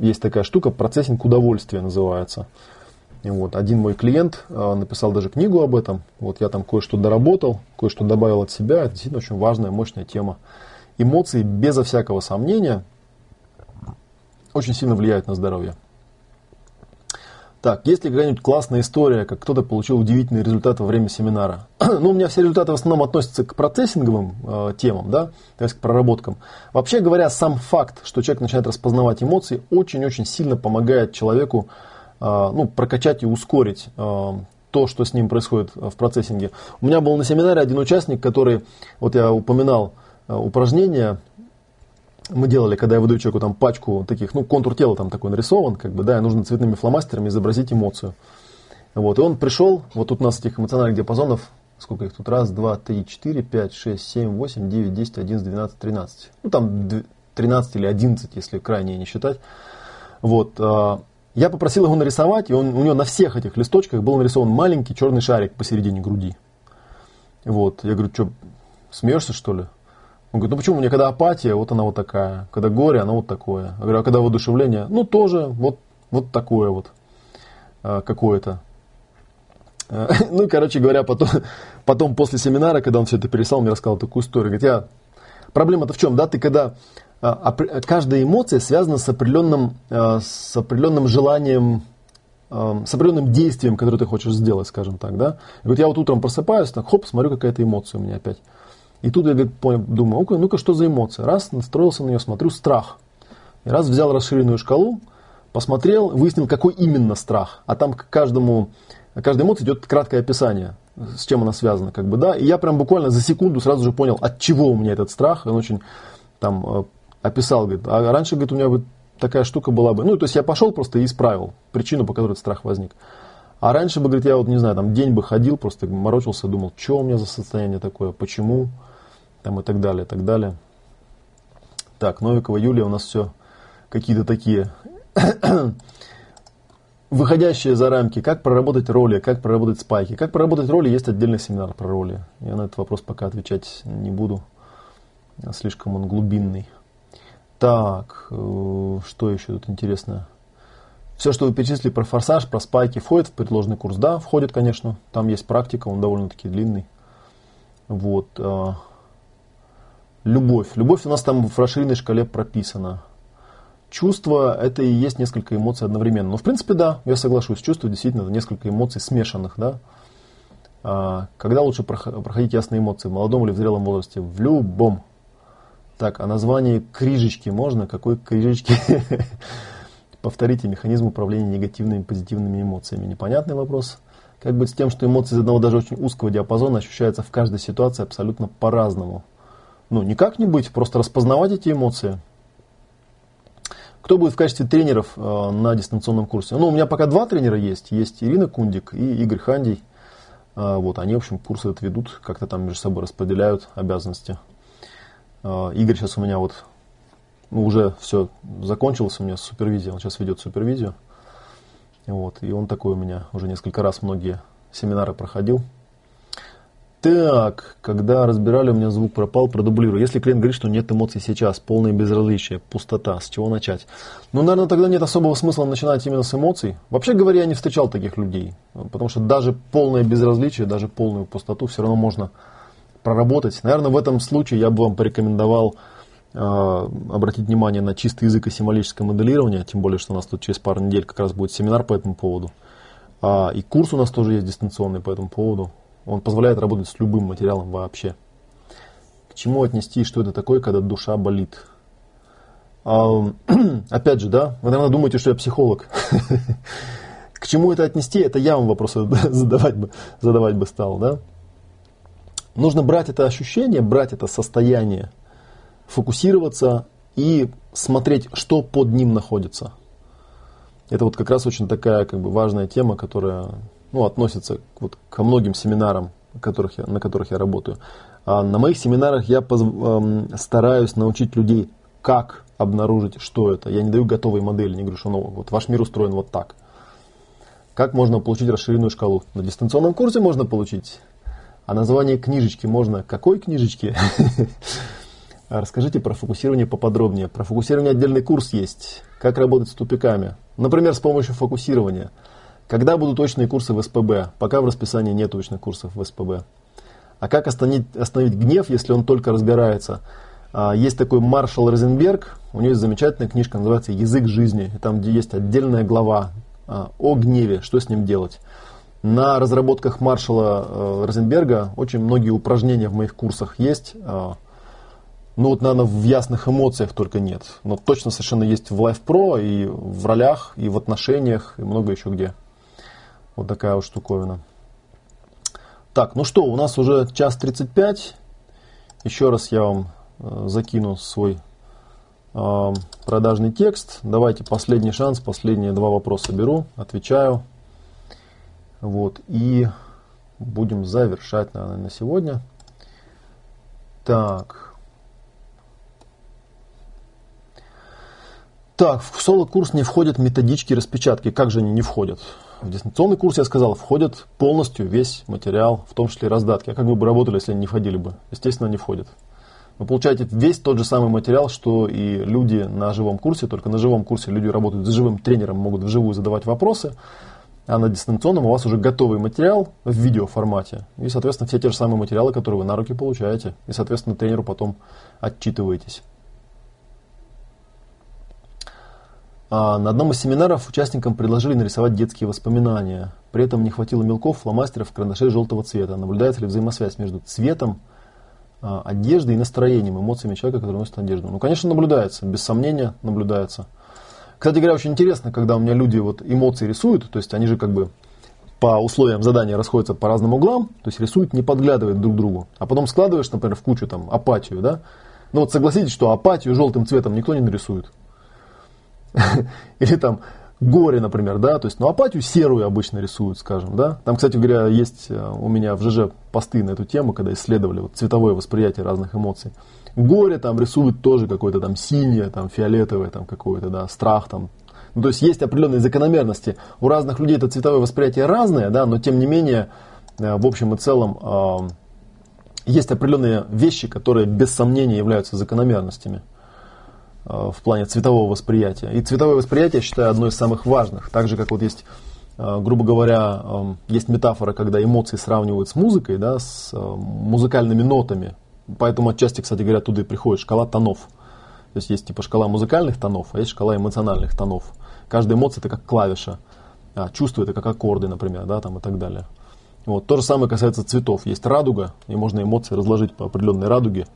есть такая штука, процессинг удовольствия называется. Вот, один мой клиент э, написал даже книгу об этом. Вот я там кое-что доработал, кое-что добавил от себя. Это действительно очень важная, мощная тема. Эмоции, безо всякого сомнения, очень сильно влияют на здоровье. Так, есть ли какая-нибудь классная история, как кто-то получил удивительный результат во время семинара? *clears throat* ну, у меня все результаты в основном относятся к процессинговым э, темам, да, то есть к проработкам. Вообще говоря, сам факт, что человек начинает распознавать эмоции, очень-очень сильно помогает человеку ну, прокачать и ускорить а, то, что с ним происходит в процессинге. У меня был на семинаре один участник, который, вот я упоминал а, упражнения, мы делали, когда я выдаю человеку там пачку таких, ну, контур тела там такой нарисован, как бы, да, и нужно цветными фломастерами изобразить эмоцию. Вот, и он пришел, вот тут у нас этих эмоциональных диапазонов, сколько их тут, раз, два, три, четыре, пять, шесть, семь, восемь, девять, десять, одиннадцать, двенадцать, тринадцать. Ну, там 13 или 11, если крайне не считать. Вот, я попросил его нарисовать, и он, у него на всех этих листочках был нарисован маленький черный шарик посередине груди. Вот, я говорю, что, смеешься что ли? Он говорит, ну почему, у меня когда апатия, вот она вот такая, когда горе, она вот такое. Я говорю, а когда воодушевление, ну тоже вот, вот такое вот, а, какое-то. *laughs* Ну, короче говоря, потом, потом после семинара, когда он все это пересал, мне рассказал такую историю. Говорит, я... Проблема-то в чем, да, ты когда каждая эмоция связана с определенным, а, с определенным желанием, а, с определенным действием, которое ты хочешь сделать, скажем так, да. И вот я вот утром просыпаюсь, так, хоп, смотрю, какая-то эмоция у меня опять. И тут я думаю, ну-ка, ну-ка, что за эмоция? Раз, настроился на нее, смотрю, страх. И раз взял расширенную шкалу, посмотрел, выяснил, какой именно страх. А там к каждому, каждой эмоции идет краткое описание, с чем она связана, как бы, да. И я прям буквально за секунду сразу же понял, от чего у меня этот страх. Он очень там описал, говорит, а раньше, говорит, у меня бы такая штука была бы. Ну, то есть я пошел просто и исправил причину, по которой этот страх возник. А раньше бы, говорит, я вот не знаю, там день бы ходил, просто морочился, думал, что у меня за состояние такое, почему, там и так далее, и так далее. Так, Новикова Юлия у нас все какие-то такие *coughs* выходящие за рамки, как проработать роли, как проработать спайки. Как проработать роли, есть отдельный семинар про роли. Я на этот вопрос пока отвечать не буду. слишком он глубинный. Так, э, что еще тут интересно? Все, что вы перечислили про форсаж, про спайки, входит в предложенный курс? Да, входит, конечно. Там есть практика, он довольно-таки длинный. Вот. Э, любовь. Любовь у нас там в расширенной шкале прописана. Чувство – это и есть несколько эмоций одновременно. Ну, в принципе, да, я соглашусь. Чувство действительно это несколько эмоций смешанных, да. А, когда лучше проходить ясные эмоции? В молодом или в зрелом возрасте? В любом. Так, а название крижечки можно? Какой крижечки? *laughs* Повторите механизм управления негативными и позитивными эмоциями. Непонятный вопрос. Как быть с тем, что эмоции из одного даже очень узкого диапазона ощущаются в каждой ситуации абсолютно по-разному? Ну, никак не быть, просто распознавать эти эмоции. Кто будет в качестве тренеров э, на дистанционном курсе? Ну, у меня пока два тренера есть. Есть Ирина Кундик и Игорь Хандий. Э, вот, они, в общем, курсы это ведут, как-то там между собой распределяют обязанности. Э, Игорь сейчас у меня вот ну, уже все закончилось у меня супервизия, он сейчас ведет супервизию. Вот, и он такой у меня уже несколько раз многие семинары проходил. Так, когда разбирали, у меня звук пропал, продублирую. Если клиент говорит, что нет эмоций сейчас, полное безразличие, пустота, с чего начать? Ну, наверное, тогда нет особого смысла начинать именно с эмоций. Вообще говоря, я не встречал таких людей, потому что даже полное безразличие, даже полную пустоту все равно можно проработать. Наверное, в этом случае я бы вам порекомендовал э, обратить внимание на чистый язык и символическое моделирование, тем более, что у нас тут через пару недель как раз будет семинар по этому поводу. А, и курс у нас тоже есть дистанционный по этому поводу. Он позволяет работать с любым материалом вообще. К чему отнести, что это такое, когда душа болит? А, *clears throat* опять же, да, вы, наверное, думаете, что я психолог. *laughs* К чему это отнести, это я вам вопросы *laughs* задавать бы, задавать бы стал, да? Нужно брать это ощущение, брать это состояние, фокусироваться и смотреть, что под ним находится. Это вот как раз очень такая как бы, важная тема, которая ну, относится вот, ко многим семинарам, которых я, на которых я работаю. А на моих семинарах я поз, эм, стараюсь научить людей, как обнаружить, что это. Я не даю готовой модели, не говорю, что ну, вот ваш мир устроен вот так. Как можно получить расширенную шкалу? На дистанционном курсе можно получить а название книжечки можно? Какой книжечки? *laughs* Расскажите про фокусирование поподробнее. Про фокусирование отдельный курс есть. Как работать с тупиками. Например, с помощью фокусирования. Когда будут точные курсы в СПБ? Пока в расписании нет точных курсов в СПБ. А как остановить, остановить гнев, если он только разбирается? А, есть такой Маршал Розенберг, у него есть замечательная книжка, называется «Язык жизни». Там где есть отдельная глава а, о гневе, что с ним делать. На разработках Маршала э, Розенберга очень многие упражнения в моих курсах есть. Э, ну вот, наверное, в ясных эмоциях только нет. Но точно совершенно есть в Life Pro и в ролях, и в отношениях, и много еще где. Вот такая вот штуковина. Так, ну что, у нас уже час 35. Еще раз я вам э, закину свой э, продажный текст. Давайте последний шанс, последние два вопроса беру, отвечаю. Вот, и будем завершать, наверное, на сегодня. Так. Так, в соло-курс не входят методички, распечатки. Как же они не входят? В дистанционный курс, я сказал, входит полностью весь материал, в том числе раздатки. А как вы бы работали, если они не входили бы? Естественно, не входят. Вы получаете весь тот же самый материал, что и люди на живом курсе, только на живом курсе люди работают с живым тренером, могут вживую задавать вопросы а на дистанционном у вас уже готовый материал в видеоформате. И, соответственно, все те же самые материалы, которые вы на руки получаете. И, соответственно, тренеру потом отчитываетесь. А на одном из семинаров участникам предложили нарисовать детские воспоминания. При этом не хватило мелков, фломастеров, карандашей желтого цвета. Наблюдается ли взаимосвязь между цветом, а, одеждой и настроением, эмоциями человека, который носит одежду? Ну, конечно, наблюдается, без сомнения наблюдается. Кстати говоря, очень интересно, когда у меня люди вот эмоции рисуют, то есть они же как бы по условиям задания расходятся по разным углам, то есть рисуют, не подглядывают друг другу. А потом складываешь, например, в кучу там апатию, да? Ну вот согласитесь, что апатию желтым цветом никто не нарисует. *laughs* Или там горе, например, да, то есть, ну, апатию серую обычно рисуют, скажем, да. Там, кстати говоря, есть э, у меня в ЖЖ посты на эту тему, когда исследовали вот, цветовое восприятие разных эмоций. Горе там рисуют тоже какое-то там синее, там фиолетовое, там какое-то, да, страх там. Ну, то есть есть определенные закономерности. У разных людей это цветовое восприятие разное, да, но тем не менее, э, в общем и целом, э, есть определенные вещи, которые без сомнения являются закономерностями в плане цветового восприятия. И цветовое восприятие, я считаю, одно из самых важных. Так же, как вот есть, грубо говоря, есть метафора, когда эмоции сравнивают с музыкой, да, с музыкальными нотами. Поэтому отчасти, кстати говоря, оттуда и приходит шкала тонов. То есть есть типа шкала музыкальных тонов, а есть шкала эмоциональных тонов. Каждая эмоция это как клавиша, а чувство это как аккорды, например, да, там и так далее. Вот. То же самое касается цветов. Есть радуга, и можно эмоции разложить по определенной радуге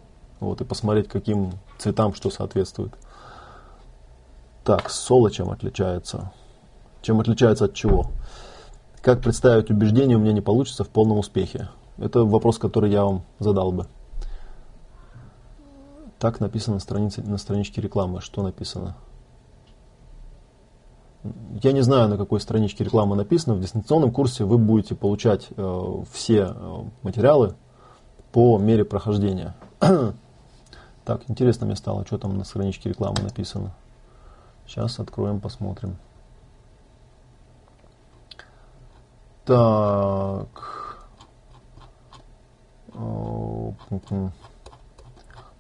вот, и посмотреть, каким цветам что соответствует. Так, соло чем отличается? Чем отличается от чего? Как представить убеждение у меня не получится в полном успехе? Это вопрос, который я вам задал бы. Так написано на, странице, на страничке рекламы. Что написано? Я не знаю, на какой страничке реклама написана. В дистанционном курсе вы будете получать э, все э, материалы по мере прохождения. *clears throat* так, интересно мне стало, что там на страничке рекламы написано. Сейчас откроем, посмотрим. Так.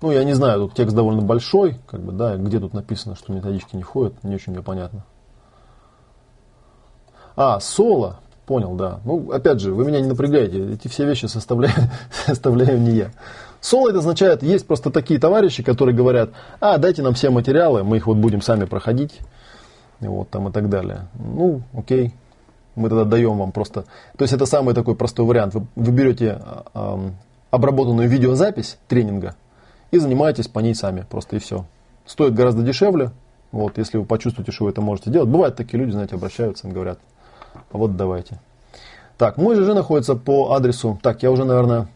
Ну, я не знаю, тут текст довольно большой, как бы, да, где тут написано, что методички не входят, не очень мне понятно. А, соло, понял, да. Ну, опять же, вы меня не напрягаете, эти все вещи составляю, *laughs* составляю не я. Соло это означает, есть просто такие товарищи, которые говорят, а, дайте нам все материалы, мы их вот будем сами проходить, вот там и так далее. Ну, окей, мы тогда даем вам просто... То есть это самый такой простой вариант. Вы, вы берете э, обработанную видеозапись тренинга, и занимаетесь по ней сами, просто и все. Стоит гораздо дешевле, вот, если вы почувствуете, что вы это можете делать. Бывают такие люди, знаете, обращаются и говорят, а вот давайте. Так, мой ЖЖ находится по адресу, так, я уже, наверное,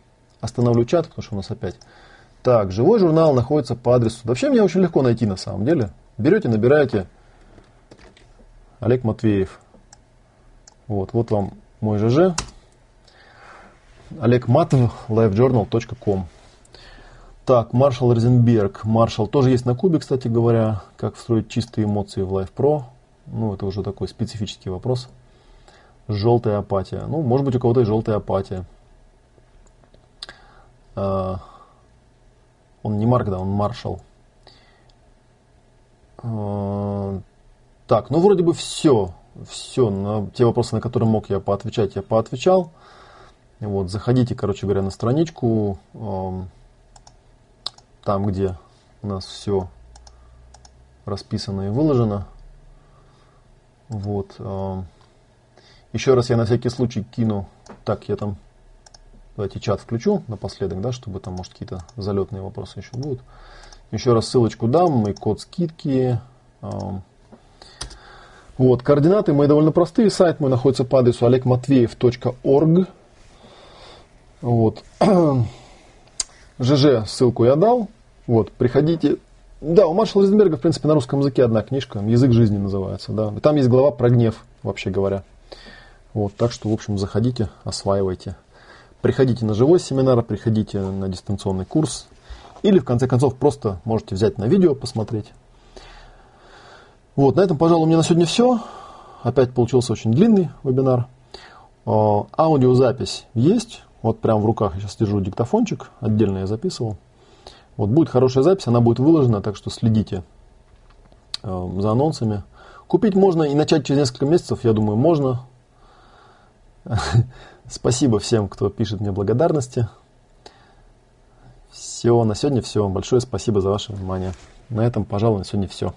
остановлю чат, потому что у нас опять. Так, живой журнал находится по адресу. Вообще меня очень легко найти на самом деле. Берете, набираете Олег Матвеев. Вот, вот вам мой ЖЖ. Олег Матов, livejournal.com. Так, Маршал Розенберг. Маршал тоже есть на кубе, кстати говоря. Как встроить чистые эмоции в Live Pro. Ну, это уже такой специфический вопрос. Желтая апатия. Ну, может быть, у кого-то и желтая апатия. А, он не Марк, да, он Маршал. А, так, ну, вроде бы все. Все. На те вопросы, на которые мог я поотвечать, я поотвечал. Вот, заходите, короче говоря, на страничку там, где у нас все расписано и выложено. Вот. А, еще раз я на всякий случай кину. Так, я там давайте чат включу напоследок, да, чтобы там, может, какие-то залетные вопросы еще будут. Еще раз ссылочку дам и код скидки. А, вот, координаты мои довольно простые. Сайт мой находится по адресу олегматвеев.орг. Вот. *clears throat* ЖЖ ссылку я дал. Вот, приходите. Да, у Маршала Ризенберга, в принципе, на русском языке одна книжка, «Язык жизни» называется, да. И там есть глава про гнев, вообще говоря. Вот, так что, в общем, заходите, осваивайте. Приходите на живой семинар, приходите на дистанционный курс. Или, в конце концов, просто можете взять на видео, посмотреть. Вот, на этом, пожалуй, у меня на сегодня все. Опять получился очень длинный вебинар. А, аудиозапись есть. Вот прямо в руках я сейчас держу диктофончик. Отдельно я записывал. Вот будет хорошая запись, она будет выложена, так что следите э, за анонсами. Купить можно и начать через несколько месяцев, я думаю, можно. *laughs* Спасибо всем, кто пишет мне благодарности. Все, на сегодня все. Большое спасибо за ваше внимание. На этом, пожалуй, на сегодня все.